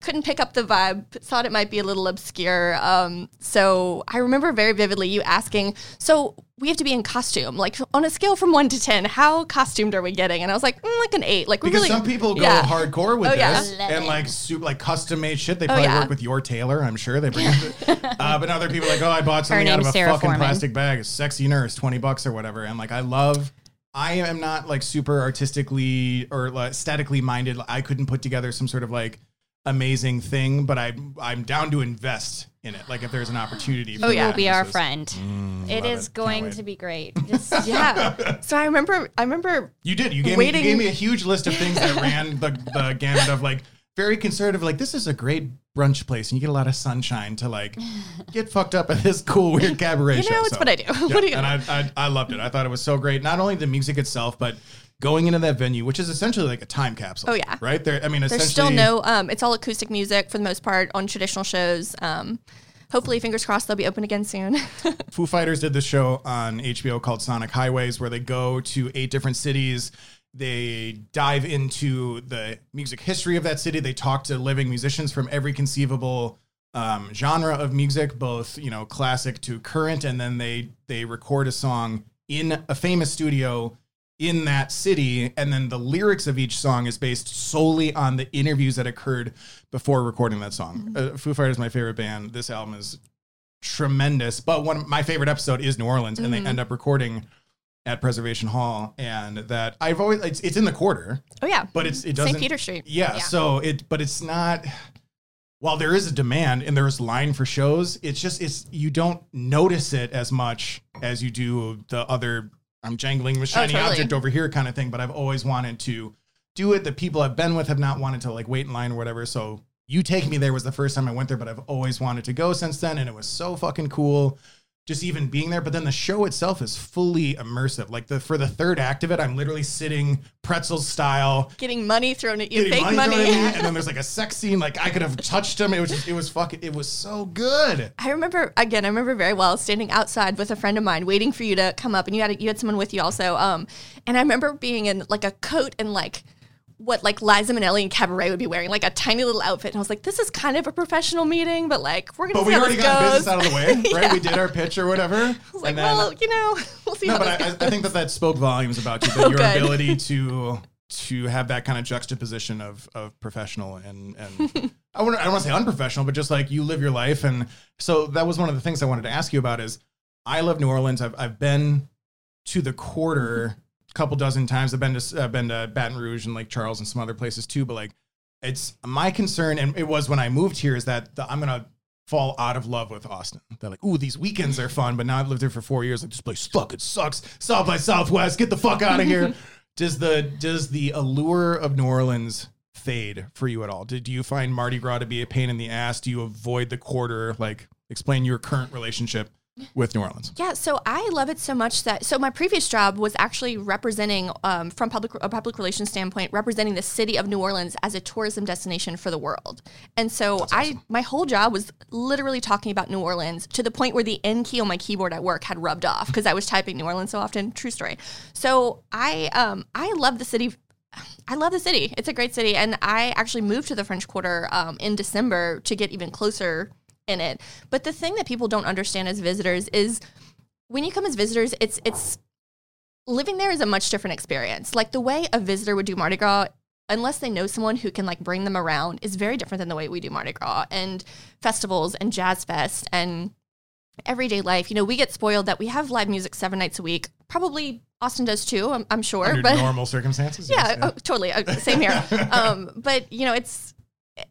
couldn't pick up the vibe. Thought it might be a little obscure. Um, so I remember very vividly you asking, "So we have to be in costume. Like on a scale from one to ten, how costumed are we getting? And I was like, mm, like an eight. Like we Because really some people go yeah. hardcore with Oh, yeah. this and like super like custom made shit. They Oh, probably yeah. work with your tailor, I'm sure. They bring it. uh, but other people are like, oh, I bought something out of a Sarah fucking Foreman. plastic bag, a sexy nurse, twenty bucks or whatever. And like, I love. I am not like super artistically or like, aesthetically minded. I couldn't put together some sort of like amazing thing, but I I'm down to invest in it. Like if there's an opportunity. For Oh, yeah. will be our this is- friend. Mm. it love is it. Going to be great. Just yeah. So I remember, I remember You did. You gave me you gave me a huge list of things that ran the the gamut of like very conservative. Like this is a great brunch place, and you get a lot of sunshine to like get fucked up at this cool weird cabaret You show. know, it's So, what I do. yeah, What are you and I, I I loved it. I thought it was so great. Not only the music itself, but going into that venue, which is essentially like a time capsule. Oh, yeah. right there. I mean, There's still no. Um, it's all acoustic music for the most part on traditional shows. Um, hopefully, fingers crossed, they'll be open again soon. Foo Fighters did this show on HBO called Sonic Highways, where they go to eight different cities. They dive into the music history of that city. They talk to living musicians from every conceivable um, genre of music, both you know classic to current, and then they they record a song in a famous studio in that city, and then the lyrics of each song is based solely on the interviews that occurred before recording that song. Uh, Foo Fighters is my favorite band. This album is tremendous. But one of my favorite episode is New Orleans, and they end up recording at Preservation Hall, and that I've always it's, it's in the quarter, oh yeah, but it's it doesn't St. Peter Street. Yeah, so it but it's not. While there is a demand and there's line for shows, it's just it's you don't notice it as much as you do the other. I'm jangling with oh, shiny totally. object over here kind of thing. But I've always wanted to do it. The people I've been with have not wanted to like wait in line or whatever. So you take me there was the first time I went there, but I've always wanted to go since then, and it was so fucking cool. Just even being there, but then the show itself is fully immersive. Like the for the third act of it, I'm literally sitting pretzel style, Getting money thrown at you, getting fake money, money. thrown at me, and then there's like a sex scene. Like I could have touched him. It was just, it was fucking, it was so good. I remember again. I remember very well standing outside with a friend of mine, waiting for you to come up, and you had you had someone with you also. Um, and I remember being in like a coat and like what like Liza Minnelli and Cabaret would be wearing, like a tiny little outfit. And I was like, this is kind of a professional meeting, but like we're gonna But we already got business out of the way, right? Yeah. We did our pitch or whatever. I was like, then, well, you know, we'll see no, how but I. I think that that spoke volumes about you, that Oh, your good. ability to to have that kind of juxtaposition of of professional and and I want I don't want to say unprofessional, but just like you live your life. And so that was one of the things I wanted to ask you about is I love New Orleans. I've I've been to the quarter couple dozen times. I've been to I've been to Baton Rouge and Lake Charles and some other places too. But like, it's my concern, and it was when I moved here, is that the, I'm gonna fall out of love with Austin. They're like, ooh, these weekends are fun, but now I've lived here for four years. Like this place fucking sucks. South by Southwest, get the fuck out of here. does the does the allure of New Orleans fade for you at all? Did do you find Mardi Gras to be a pain in the ass? Do you avoid the quarter? Like, explain your current relationship with New Orleans. Yeah, so I love it so much that so my previous job was actually representing, um, from public a public relations standpoint, representing the city of New Orleans as a tourism destination for the world. And so I my whole job was literally talking about New Orleans to the point where the N key on my keyboard at work had rubbed off because I was typing New Orleans so often. True story. So I um I love the city I love the city. It's a great city, and I actually moved to the French Quarter um, in December to get even closer in it. But the thing that people don't understand as visitors is when you come as visitors, it's it's living there is a much different experience. Like the way a visitor would do Mardi Gras, unless they know someone who can like bring them around, is very different than the way we do Mardi Gras and festivals and Jazz Fest and everyday life. You know, we get spoiled that we have live music seven nights a week. Probably Austin does too. I'm, I'm sure, Under but normal circumstances. yeah, yes, oh, totally. Uh, same here. um, but you know, it's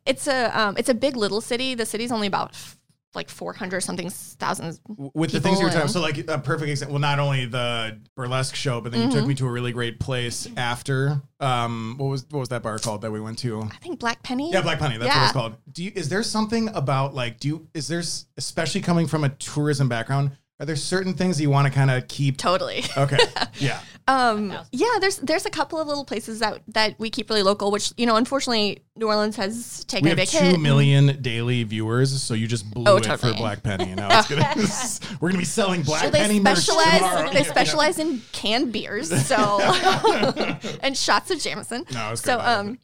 it's a um, it's a big little city. The city's only about f- like 400 something thousands. with the things you were talking and- so like a perfect example well not only the burlesque show but then you Mm-hmm. took me to a really great place after um what was what was that bar called that we went to I think Black Penny. yeah black penny that's what it's called do you is there something about like do you is there especially coming from a tourism background are there certain things you want to kind of keep Totally. okay yeah Um, yeah, there's there's a couple of little places that that we keep really local, which you know, unfortunately, New Orleans has taken we a have big two hit. million daily viewers so you just blew Oh, it for black penny and now it's gonna we're gonna be selling black So they penny merch specialize tomorrow. they specialize in canned beers, so and shots of Jameson. No, it's so good. I love um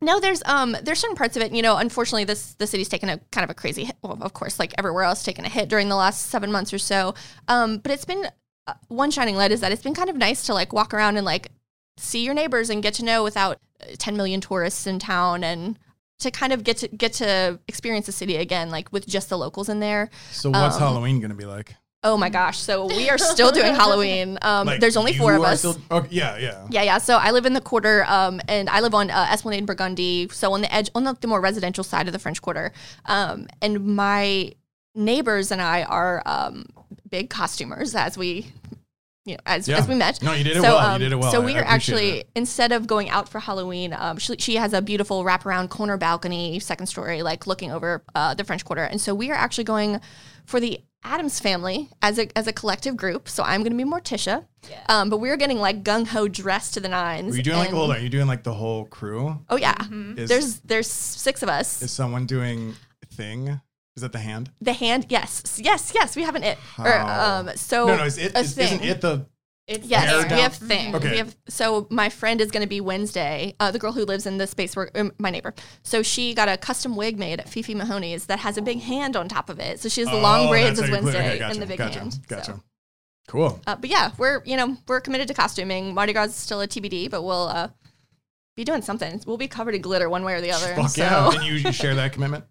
no, there's um there's certain parts of it, you know, unfortunately this the city's taken a kind of a crazy hit. Well, of course, like everywhere else taken a hit during the last seven months or so. Um, but it's been uh, one shining light is that it's been kind of nice to like walk around and like see your neighbors and get to know without uh, 10 million tourists in town and to kind of get to get to experience the city again like with just the locals in there So what's Um, Halloween going to be like? Oh my gosh so we are still doing halloween um, Like, there's only four of us still- okay, yeah, yeah. yeah, yeah. So I live in the quarter, um, and I live on uh, Esplanade Burgundy, so on the edge, on the, the more residential side of the French Quarter. Um, and my neighbors and I are um, big costumers, as we, you know, as, Yeah. as we met. No, you did it so, well. You um, did it well. So we I are appreciate actually it. instead of going out for Halloween, um, she, she has a beautiful wraparound corner balcony, second story, like looking over uh, the French Quarter, and so we are actually going for the Addams family as a as a collective group. So I'm going to be Morticia, um, but we're getting like gung ho dressed to the nines. Were you doing like hold on? Are you doing like the whole crew? Oh yeah, Is, there's there's six of us. is someone doing thing? Is that the hand? the hand, yes, yes, yes. We have an it. Or, um, so no, no. Is it? a Is, thing. isn't it the? It's Yes, Hair we have things. Okay. We have so my friend is going to be Wednesday, uh, the girl who lives in the space where um, my neighbor. So she got a custom wig made at Fifi Mahoney's that has a big hand on top of it. So she has the long Oh, braids that's as how you put it. Wednesday Okay, gotcha, and the big gotcha, hand. Gotcha. So, Cool. uh, but yeah, we're you know we're committed to costuming. Mardi Gras is still a TBD, but we'll uh, be doing something. We'll be covered in glitter one way or the other. Fuck so. yeah! And you, you share that commitment.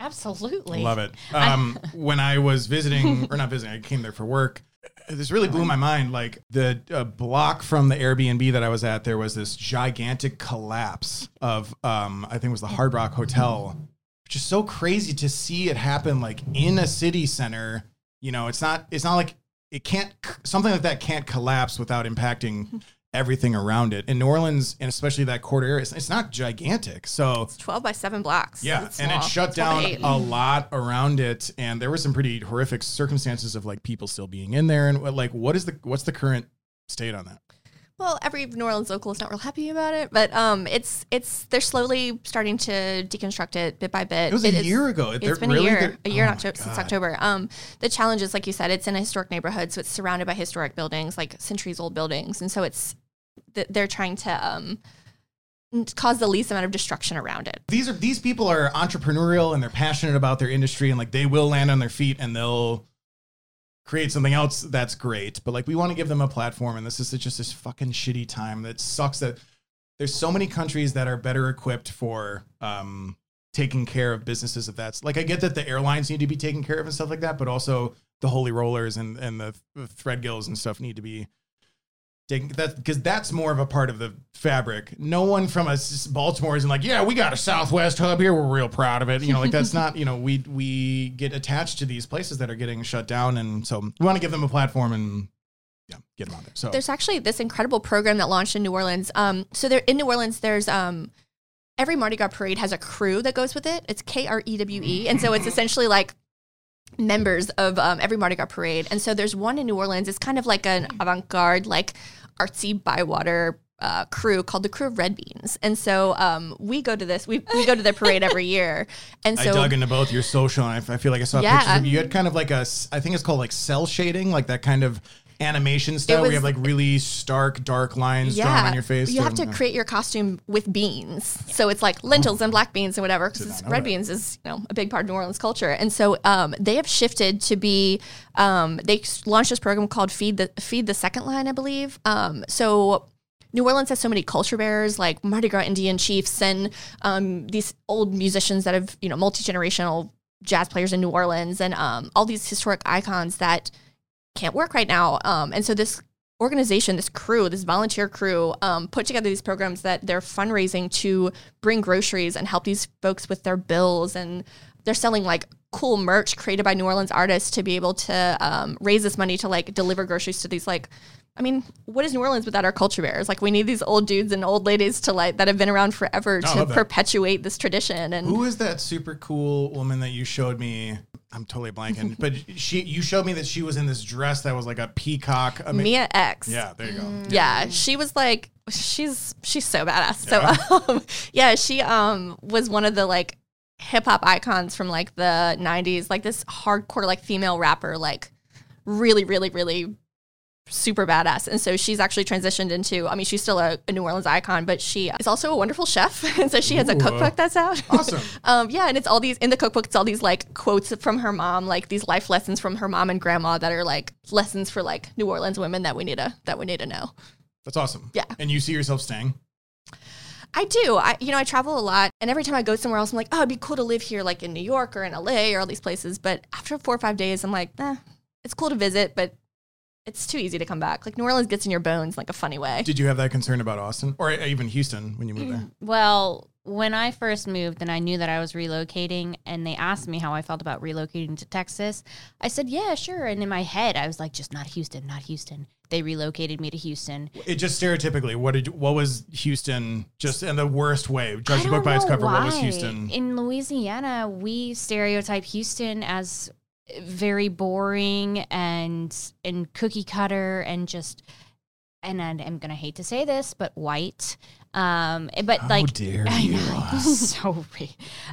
absolutely Love it. Um, when I was visiting, or not visiting, I came there for work. This really blew my mind. Like the uh, block from the Airbnb that I was at, there was this gigantic collapse of, um, I think it was the Hard Rock Hotel, which is so crazy to see it happen like in a city center. You know, it's not, it's not like it can't, something like that can't collapse without impacting everything around it. In New Orleans, and especially that quarter area, it's, it's not gigantic. So It's 12 by 7 blocks. yeah, It's and small. it shut 12 down a lot around it, and there were some pretty horrific circumstances of like people still being in there, and like, what is the what's the current state on that? Well, every New Orleans local is not real happy about it, but um, it's it's they're slowly starting to deconstruct it bit by bit. It was a is- year ago. They're It's been really a year, a year Oh in October, since October. Um, the challenge is, like you said, it's in a historic neighborhood, so it's surrounded by historic buildings, like centuries old buildings, and so it's they're trying to um cause the least amount of destruction around it. These are these people are entrepreneurial and they're passionate about their industry, and like they will land on their feet and they'll create something else that's great. But like we want to give them a platform, and this is just this fucking shitty time that sucks. That there's so many countries that are better equipped for um, taking care of businesses. If that's like I get that the airlines need to be taken care of and stuff like that, but also the holy rollers and and the, the Threadgill's and stuff need to be because that's more of a part of the fabric. No one from us Baltimore isn't like, yeah, we got a Southwest hub here. We're real proud of it. You know, like that's not. You know, we we get attached to these places that are getting shut down, and so we want to give them a platform and yeah, get them on there. So There's actually this incredible program that launched in New Orleans. Um, so there in New Orleans, there's um, every Mardi Gras parade has a crew that goes with it. It's K R E W E, and so it's essentially like members of um, every Mardi Gras parade. And so there's one in New Orleans. It's kind of like an avant-garde, like artsy bywater uh, crew called the Krewe of Red Beans. And so um, we go to this. We we go to their parade every year. And so I dug into both your social, and I, I feel like I saw Yeah. pictures of you. You had kind of like a i think it's called like cel shading, like that kind of animation style where you have like really stark, dark lines drawn on your face. You have to yeah. create your costume with beans. So it's like lentils and black beans and whatever. Because red that. beans is you know a big part of New Orleans culture, and so um, they have shifted to be. Um, they launched this program called Feed the Feed the Second Line, I believe. Um, so. New Orleans has so many culture bearers like Mardi Gras Indian chiefs and um, these old musicians that have, you know, multi generational jazz players in New Orleans and um, all these historic icons that can't work right now. Um, and so this organization, this crew, this volunteer crew, um, put together these programs that they're fundraising to bring groceries and help these folks with their bills. And they're selling like cool merch created by New Orleans artists to be able to um, raise this money to like deliver groceries to these like. I mean, what is New Orleans without our culture bearers? Like, we need these old dudes and old ladies to like that have been around forever I to perpetuate this tradition. And Who is that super cool woman that you showed me? I'm totally blanking, but she you showed me that she was in this dress that was like a peacock. I mean, Mia X. yeah, there you go. yeah she was like she's she's so badass so um, yeah she um was one of the like hip-hop icons from like the 90s like this hardcore like female rapper like really really really super badass. And so she's actually transitioned into, I mean, she's still a, a New Orleans icon, but she is also a wonderful chef. and so she has a Ooh. cookbook that's out. Awesome. um, yeah. And it's all these, in the cookbook, it's all these like quotes from her mom, like these life lessons from her mom and grandma that are like lessons for like New Orleans women that we need to, that we need to know. That's awesome. Yeah. And you see yourself staying? I do. I, you know, I travel a lot, and every time I go somewhere else, I'm like, oh, it'd be cool to live here, like in New York or in LA or all these places. But after four or five days, I'm like, eh, it's cool to visit, but it's too easy to come back. Like New Orleans gets in your bones in like a funny way. Did you have that concern about Austin or even Houston when you moved there? Mm, well, when I first moved and I knew that I was relocating, and they asked me how I felt about relocating to Texas, I said, yeah, sure. And in my head, I was like, just not Houston, not Houston. They relocated me to Houston. It just stereotypically, what did what was Houston just in the worst way? I Judging don't book by its know cover, what was. Houston? In Louisiana, we stereotype Houston as very boring and and cookie cutter and just and I- I'm gonna hate to say this, but white. Um, but How like dare I you. know, so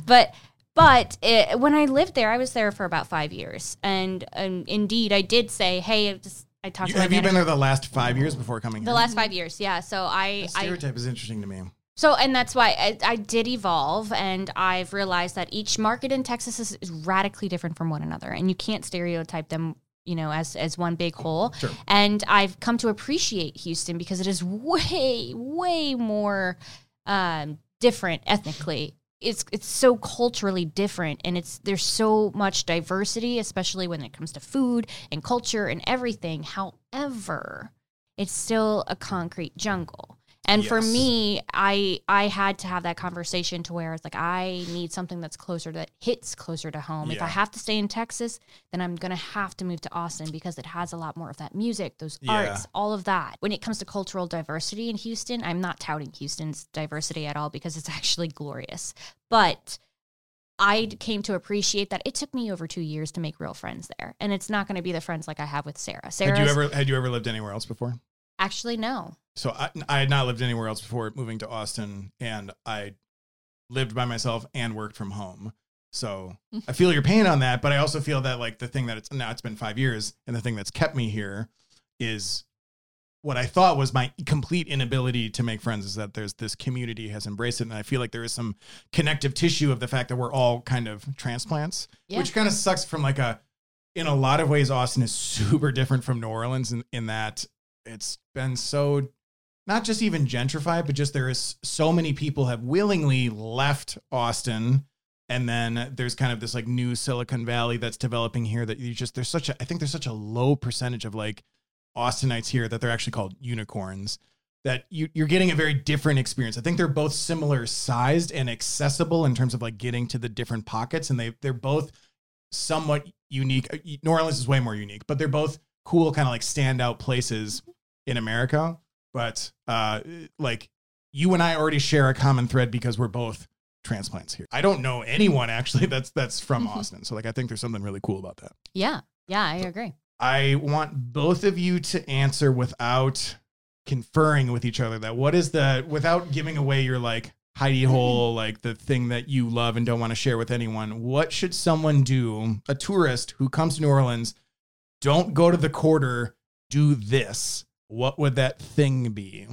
but but it, when I lived there, I was there for about five years, and um, indeed, I did say, "Hey, I just I talked You- to have you been there the last five years before coming the here? last five years." Yeah, so I I stereotype is interesting to me. So, and that's why I, I did evolve, and I've realized that each market in Texas is, is radically different from one another, and you can't stereotype them, you know, as as one big whole. Sure. And I've come to appreciate Houston because it is way, way more um, different ethnically. It's it's so culturally different, and it's there's so much diversity, especially when it comes to food and culture and everything. However, it's still a concrete jungle. And for me, I I had to have that conversation to where it's like I need something that's closer that hits closer to home. If I have to stay in Texas, then I'm gonna have to move to Austin because it has a lot more of that music, those Yeah. arts, all of that. When it comes to cultural diversity in Houston, I'm not touting Houston's diversity at all because it's actually glorious. But I came to appreciate that it took me over two years to make real friends there, and it's not going to be the friends like I have with Sarah. Sarah, Had you ever had you ever lived anywhere else before? actually no. So I, I had not lived anywhere else before moving to Austin, and I lived by myself and worked from home. So I feel your pain on that, but I also feel that like the thing that it's now it's been five years, and the thing that's kept me here is what I thought was my complete inability to make friends. Is that there's this community has embraced it, and I feel like there is some connective tissue of the fact that we're all kind of transplants, Yeah. which kind of sucks from like a. In a lot of ways, Austin is super different from New Orleans in, in that it's been so not just even gentrified, but just there is so many people have willingly left Austin. And then there's kind of this like new Silicon Valley that's developing here that you just, there's such a, I think there's such a low percentage of like Austinites here that they're actually called unicorns that you, you're getting a very different experience. I think they're both similar sized and accessible in terms of like getting to the different pockets. And they, they're both somewhat unique. Uh, New Orleans is way more unique, but they're both cool, kind of like standout places in America but uh like you and I already share a common thread because we're both transplants here. I don't know anyone actually that's that's from Austin. So like I think there's something really cool about that. Yeah, yeah, I agree. I want both of you to answer without conferring with each other that what is the without giving away your like hidey hole like the thing that you love and don't want to share with anyone. What should someone do? A tourist who comes to New Orleans, don't go to the quarter, do this. What would that thing be?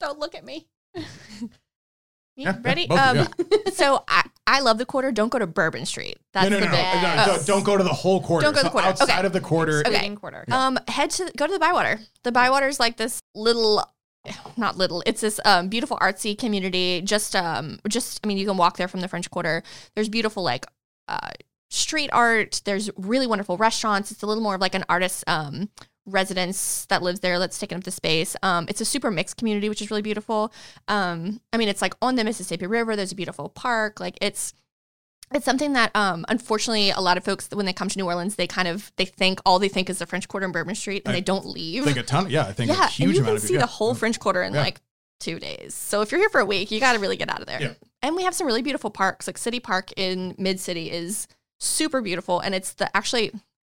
Don't look at me. Yeah, yeah, Ready? both um, you, so I, I love the quarter. Don't go to Bourbon Street. That's no, no, the no, big. no, no, Yes. don't- Don't go to the whole quarter. Don't go to the So quarter. Outside Okay. of the quarter, Okay. Excluding quarter. Um, head to go to the Bywater. The Bywater is like this little, not little. It's this um, beautiful artsy community. Just um, just I mean, you can walk there from the French Quarter. There's beautiful like uh, street art. There's really wonderful restaurants. It's a little more of like an artist um residence that lives there that's taken up the space. Um, it's a super mixed community, which is really beautiful. Um, I mean, it's like on the Mississippi River. There's a beautiful park. Like it's it's something that um unfortunately a lot of folks when they come to New Orleans they kind of they think all they think is the French Quarter and Bourbon Street and I they don't leave. Think a ton. Yeah, I think yeah, a huge and you amount can see the whole French Quarter in Yeah. like two days. So if you're here for a week, you got to really get out of there. Yeah. And we have some really beautiful parks. Like City Park in Mid City is super beautiful, and it's the actually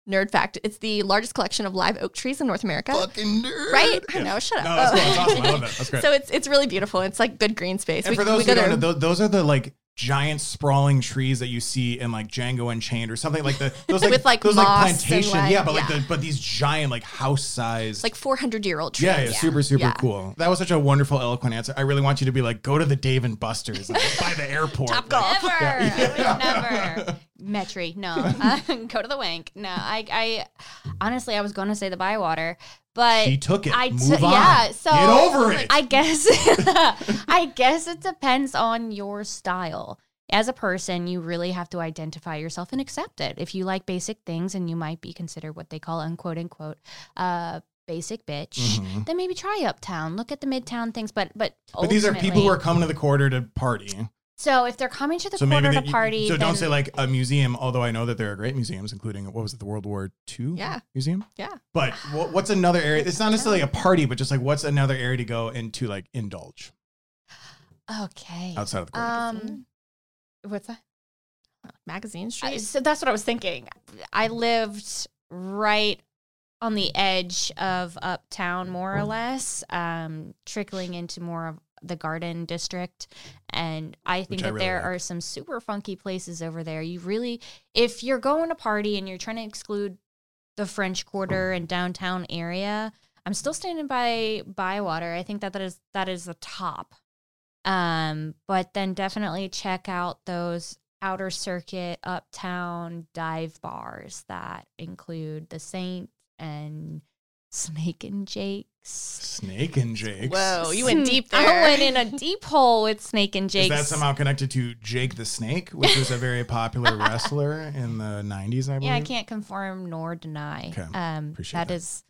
nerd fact. It's the largest collection of live oak trees in North America. Fucking nerd. Right? I know. Shut up. No, that's, cool. awesome. I love that. That's great. So it's it's really beautiful. It's like good green space. and We- for those we who don't know, those, those are the like giant sprawling trees that you see in like Django Unchained or something like the those like, With, like, those like moss and, plantation like- yeah but like the but these giant like house size like 400 year old trees. yeah, yeah, super, super Yeah. cool. That was such a wonderful, eloquent answer. I really want you to be like, go to the Dave and Buster's like, by the airport. Top Like, golf. Never. I would never. Metairie, no. Uh, go to the wank. No, I, I honestly, I was going to say the Bywater, but She took it. I Move on. Yeah, so Get over it. I guess, I guess it depends on your style. As a person, you really have to identify yourself and accept it. If you like basic things and you might be considered what they call unquote unquote uh, basic bitch, Mhm. then maybe try uptown. Look at the midtown things, but but But these are people who are coming to the quarter to party. So if they're coming to the So quarter maybe to party, so don't say like a museum, although I know that there are great museums, including what was it, the World War II Yeah. museum. Yeah. But wha- what's another area? It's not necessarily a party, but just like what's another area to go into, like indulge okay. outside of the quarter. Um, what's that? Magazine I- Street. so that's what I was thinking. I lived right on the edge of uptown, more or less, um, trickling into more of the garden district. And I think that really there like. are some super funky places over there. You really, if you're going to party and you're trying to exclude the French Quarter and downtown area, I'm still standing by Bywater. I think that that is that is the top. Um, but then definitely check out those outer circuit uptown dive bars that include the Saint and Snake and Jake's. Snake and Jake's. Whoa, you went deep I there. went in a deep hole with Snake and Jake's. Is Jake's. that somehow connected to Jake the Snake, which was a very popular wrestler in the '90s? I believe. yeah, I can't confirm nor deny. Okay, Um, appreciate that that. is that.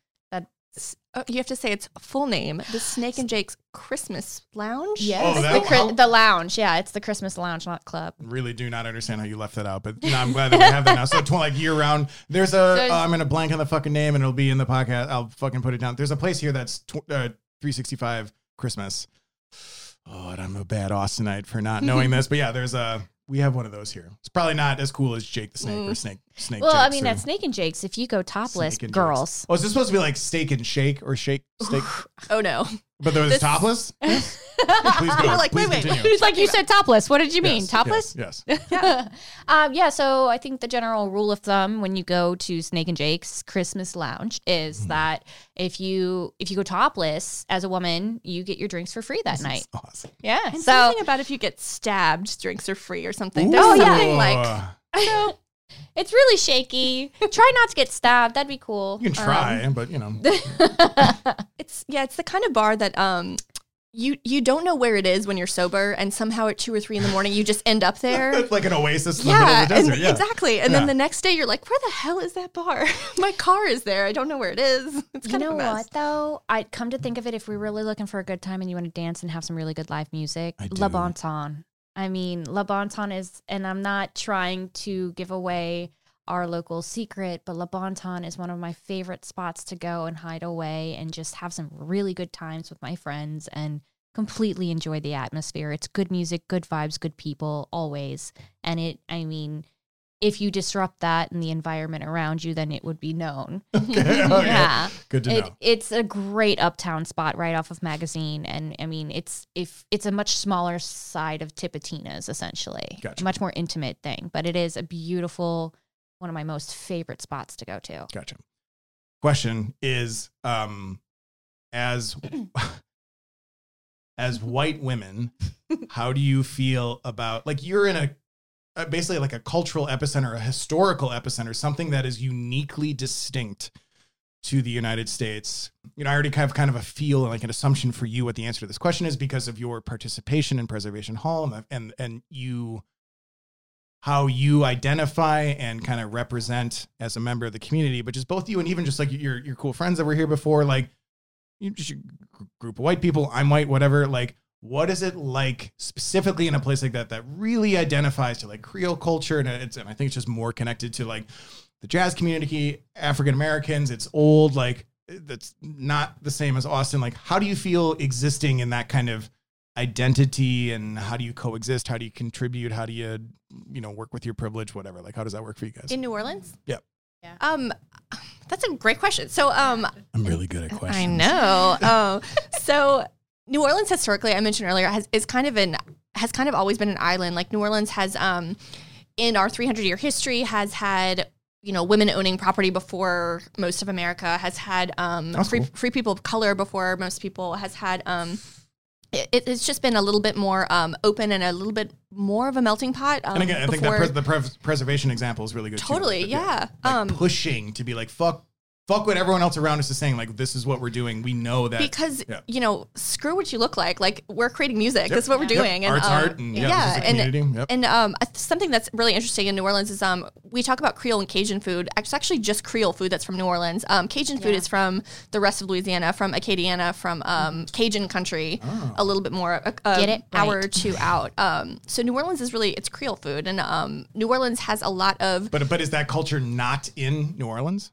You have to say its full name. The Snake and Jake's Christmas Lounge. Oh, the, that- Chri- how- the lounge. Yeah, it's the Christmas lounge, not club. really do not understand how you left that out, but no, I'm glad that we have that now. So tw- like year round, there's a. There's- uh, I'm gonna blank on the fucking name, and it'll be in the podcast. I'll fucking put it down. There's a place here that's tw- uh, 365 Christmas. Oh, and I'm a bad Austinite for not knowing this, but yeah, there's a. We have one of those here. It's probably not as cool as Jake the Snake or mm. Snake Snake. Well, I mean, or at Snake and Jake's, if you go topless, girls. Jakes. Oh, is this supposed to be like steak and shake or shake steak? Oh no. But there was This- topless. Please go. You're like, Please wait, wait. continue. It's like you said topless. What did you mean? Yes, Topless? Yes. yes. um, yeah, so I think the general rule of thumb when you go to Snake and Jake's Christmas Lounge is Mm-hmm. that if you if you go topless as a woman, you get your drinks for free that night. Awesome. Yeah. And so something about if you get stabbed, drinks are free or something. Ooh. There's Oh, yeah. something like so it's really shaky. Try not to get stabbed. That'd be cool. You can Um, try, but you know. it's yeah, it's the kind of bar that um you you don't know where it is when you're sober, and somehow at two or three in the morning you just end up there. It's like an oasis in the yeah, middle of the and- desert. yeah. exactly. And Yeah. then the next day you're like, where the hell is that bar? My car is there. I don't know where it is. It's You kind know of a mess. what though? I'd come to think of it, if we're really looking for a good time and you want to dance and have some really good live music, I La do. I mean, Le Bon Temps is, and I'm not trying to give away our local secret, but Le Bon Temps is one of my favorite spots to go and hide away and just have some really good times with my friends and completely enjoy the atmosphere. It's good music, good vibes, good people, always. And it, I mean, if you disrupt that in the environment around you, then it would be known. Okay, okay. Yeah. Good to It, know. it's a great uptown spot right off of magazine and i mean it's if it's a much smaller side of tipitina's essentially Gotcha. much more intimate thing but it is a beautiful one of my most favorite spots to go to Gotcha. Question is, um, as as white women, how do you feel about like you're in a basically like a cultural epicenter, a historical epicenter, something that is uniquely distinct to the United States. You know, I already kind of have kind of a feel and like an assumption for you what the answer to this question is because of your participation in Preservation Hall and and, and you how you identify and kind of represent as a member of the community, but just both you and even just like your your cool friends that were here before, like you just group of white people, I'm white, whatever. Like, what is it like specifically in a place like that that really identifies to like Creole culture and it's and I think it's just more connected to like the jazz community, African Americans. It's old, like that's not the same as Austin. Like, how do you feel existing in that kind of identity and how do you coexist? How do you contribute? How do you, you know, work with your privilege, whatever? Like, how does that work for you guys? In New Orleans? Yep. Yeah. Um, that's a great question. So, um, I'm really good at questions. I know. Um, so New Orleans historically, I mentioned earlier, has, is kind of an has kind of always been an island. Like New Orleans has, um, in our 300 year history, has had you know women owning property before most of America has had um, free, cool. free people of color before most people has had. Um, it, it's just been a little bit more um, open and a little bit more of a melting pot. Um, And again, I think that pres- the pres- preservation example is really good. too. Totally, But yeah. like Um, pushing to be like fuck, fuck what everyone else around us is saying. Like this is what we're doing. We know that because yeah. you know screw what you look like like we're creating music Yep. is what we're Yep. doing and Art's um, art and, yeah, yeah, this is and community. Yep. and um something that's really interesting in New Orleans is um we talk about Creole and Cajun food it's actually just Creole food that's from New Orleans um Cajun food is from the rest of Louisiana from Acadiana from um Cajun country Oh. a little bit more a, a Get it hour right. or two out um so New Orleans is really it's Creole food and um New Orleans has a lot of But but is that culture not in New Orleans?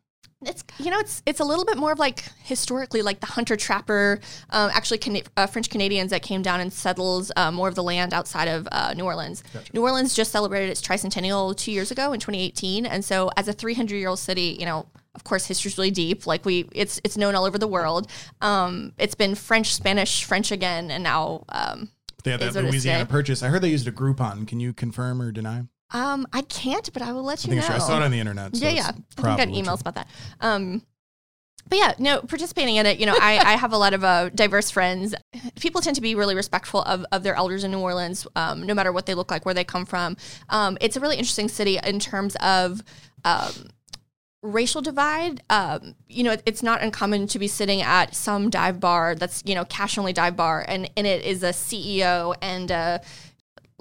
It's you know it's it's a little bit more of like historically like the hunter trapper um, actually Cana- uh, French Canadians that came down and settled uh, more of the land outside of uh, New Orleans. New Orleans just celebrated its tricentennial two years ago in 2018, and so as a 300 year old city, you know. Of course, history's really deep. Like we, it's it's known all over the world. Um, it's been French, Spanish, French again, and now um, They had that what it is Louisiana purchase. I heard they used a Groupon. Can you confirm or deny? Um, I can't, but I will let you know. sure. I saw it on the internet. So yeah, yeah. I think I got emails true. about that. Um, but yeah, no, participating in it, you know, I, I have a lot of uh, diverse friends. People tend to be really respectful of, of their elders in New Orleans, um, no matter what they look like, where they come from. Um, it's a really interesting city in terms of um, racial divide. Um, you know, it- it's not uncommon to be sitting at some dive bar that's, you know, cash only dive bar, and in it is a CEO and a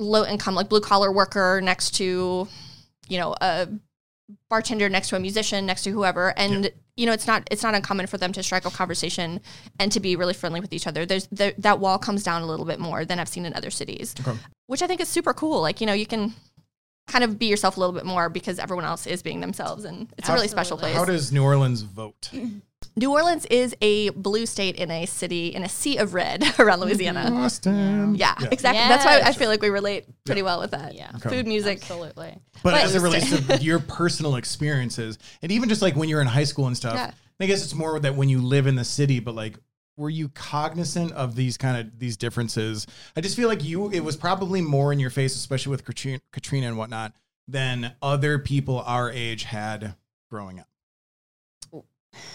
low income, like blue collar worker next to, you know, a bartender next to a musician next to whoever. And you know it's not it's not uncommon for them to strike a conversation and to be really friendly with each other. There's the, that wall comes down a little bit more than i've seen in other cities Okay. which i think is super cool. Like you know you can kind of be yourself a little bit more because everyone else is being themselves and it's a really special place. How does New Orleans vote? new orleans is a blue state in a city in a sea of red around mm-hmm. louisiana Boston. yeah, exactly that's why i feel like we relate pretty well with that Yeah. Okay. food music Absolutely. But, But- as it relates to your personal experiences, and even just like when you're in high school and stuff, Yeah. I guess it's more that when you live in the city, but like, were you cognizant of these kind of these differences? I just feel like you, it was probably more in your face, especially with Katrina, Katrina and whatnot, than other people our age had growing up.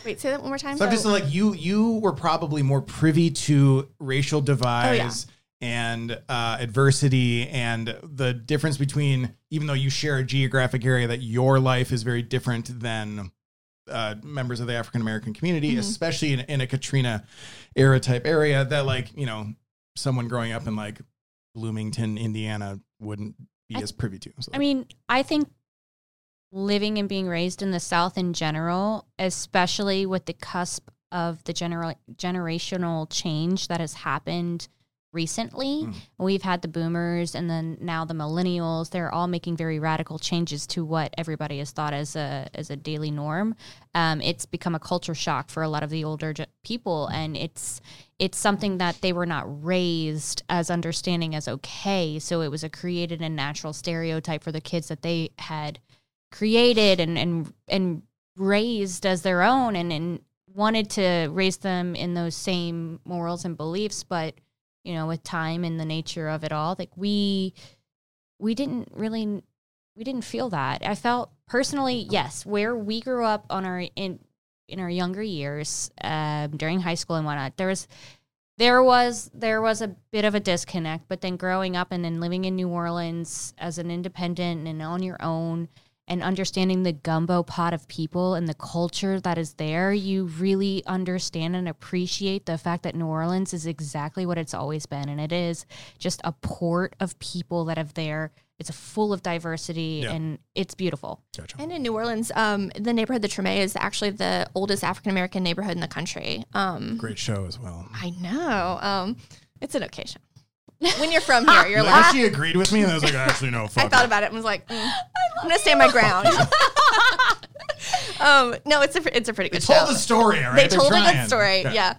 Wait say that one more time So I'm just So- like you, you were probably more privy to racial Oh, divides. And uh, adversity, and the difference between, even though you share a geographic area, that your life is very different than uh, members of the African American community, Mm-hmm. especially in, in a Katrina era type area. That, like, you know, someone growing up in like Bloomington, Indiana, wouldn't be I- as privy to. So, I mean, I think living and being raised in the South in general, especially with the cusp of the general generational change that has happened recently. Mm. We've had the boomers and then now the millennials. They're all making very radical changes to what everybody has thought as a as a daily norm. Um, it's become a culture shock for a lot of the older ge- people, and it's it's something that they were not raised as understanding as okay. So it was a created and natural stereotype for the kids that they had created and and and raised as their own and and wanted to raise them in those same morals and beliefs but you know with time and the nature of it all like we we didn't really we didn't feel that. I felt personally yes where we grew up on our in in our younger years um, during high school and whatnot there was there was there was a bit of a disconnect but then growing up and then living in new orleans as an independent and on your own and understanding the gumbo pot of people and the culture that is there, you really understand and appreciate the fact that New Orleans is exactly what it's always been. And it is just a port of people that have there. It's full of diversity Yeah. and it's beautiful. gotcha. And in New Orleans, um, the neighborhood, the Treme, is actually the oldest African American neighborhood in the country. Um, Great show as well. I know. Um, it's an occasion. When you're from here, you're Like, like, she agreed with me, and I was like, actually, no, fuck I thought it. about it and was like, mm, I'm gonna stand my ground. um, no, it's a it's a pretty good They show. told the story, all right? they They're told a good story, Okay. yeah.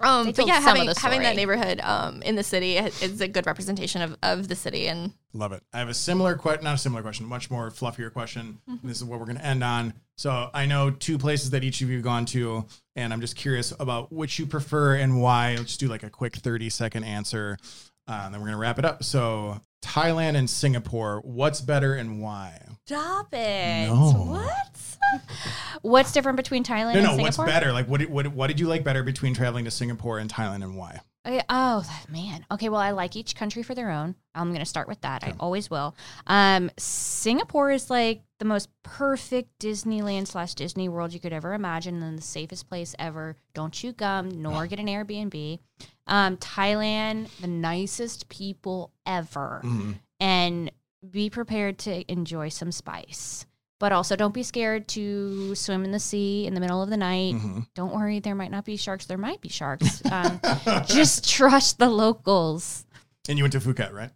Um, but yeah, having having that neighborhood um, in the city is a good representation of, of the city, and Love it. I have a similar question, not a similar question, much more fluffier question. Mm-hmm. This is what we're going to end on. So I know two places that each of you have gone to, and I'm just curious about which you prefer and why. Let's just do like a quick 30 second answer. Uh, and then we're gonna wrap it up. So Thailand and Singapore, what's better and why? Stop it. No. What? What's different between Thailand No, and no. Singapore? What's better? Like, what, did- what what did you like better between traveling to Singapore and Thailand, and why? I- oh man. Okay, well I like each country for their own. I'm going to start with that. I always will. Um, Singapore is like the most perfect Disneyland slash Disney World you could ever imagine, and the safest place ever. Don't chew gum, nor get an Airbnb. Um, Thailand, the nicest people ever, Mhm. and be prepared to enjoy some spice. But also, don't be scared to swim in the sea in the middle of the night. Mhm. Don't worry, there might not be sharks. There might be sharks. Um, just trust the locals. And you went to Phuket, right?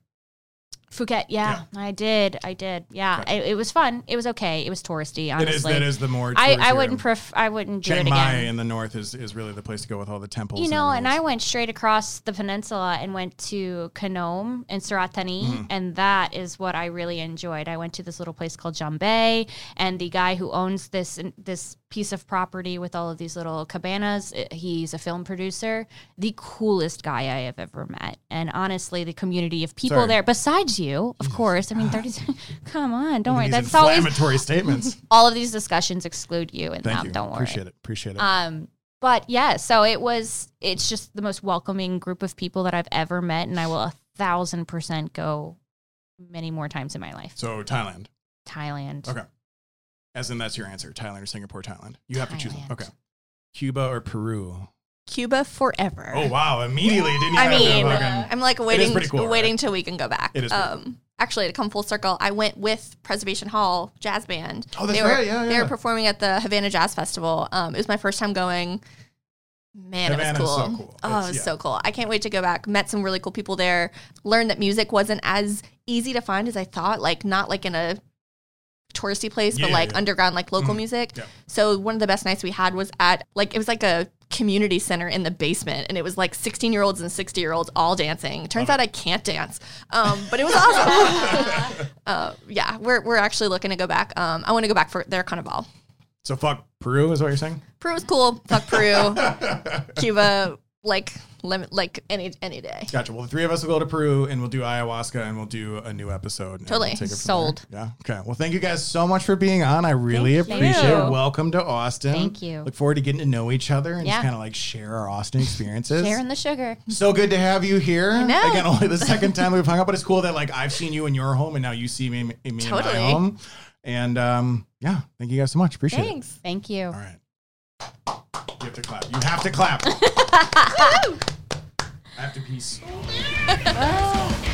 Phuket, yeah, I did. I did. Yeah, Okay. it, it was fun. It was okay. It was touristy, honestly. It is. That is the more. I, I wouldn't pref- I wouldn't do Chiang it Mai again. in the north is, is really the place to go with all the temples. You know, and I went straight across the peninsula and went to Khanom and Surat Thani, Mm-hmm. and that is what I really enjoyed. I went to this little place called Jambay, and the guy who owns this this piece of property with all of these little cabanas, he's a film producer, the coolest guy I have ever met. And honestly, the community of people Sorry. there, besides you, of course. I mean, thirty. come on, don't worry. That's always inflammatory statements. all of these discussions exclude you and Thank you. Don't worry. Appreciate it. Appreciate it. Um, but yeah, so it was. It's just the most welcoming group of people that I've ever met, and I will a thousand percent go many more times in my life. so Thailand. Thailand. Okay. As in that's your answer. Thailand or Singapore, Thailand. You have to choose. Thailand. Okay. Cuba or Peru. Cuba forever. Oh wow! Immediately didn't you I mean, I'm like waiting, cool, waiting right? till we can go back. It is Um, actually, to come full circle, I went with Preservation Hall Jazz Band. Oh, that's they were, right, yeah, yeah. They were performing at the Havana Jazz Festival. Um, it was my first time going. Man, Havana's it was so cool. cool. Oh, It's- it was yeah. so cool. I can't wait to go back. Met some really cool people there. Learned that music wasn't as easy to find as I thought. Like not like in a touristy place, Yeah, but like yeah. underground, like local Mhm. music. Yeah. So one of the best nights we had was at like it was like a community center in the basement, and it was like 16 year olds and 60 year olds all dancing. Turns out I can't dance, um, but it was awesome. uh, yeah, we're we're actually looking to go back. Um, I want to go back for their carnival. So fuck Peru is what you're saying? Peru was cool. Fuck Peru, Cuba, like limit, like any any day. Gotcha. Well, the three of us will go to Peru and we'll do ayahuasca and we'll do a new episode. Totally. we'll take it Sold. there. Yeah. Okay. Well, thank you guys so much for being on. I really Thank appreciate you. it. Welcome to Austin. Thank you. Look forward to getting to know each other and just kind of like share our Austin experiences. Sharing the sugar. So good to have you here. I know. Again, only the second time we've hung up, but it's cool that like I've seen you in your home and now you see me, in me in my Totally. home. And um, yeah, thank you guys so much. Appreciate it. Thanks. Thank you. All right. You have to clap. You have to clap. I have to pee Oh.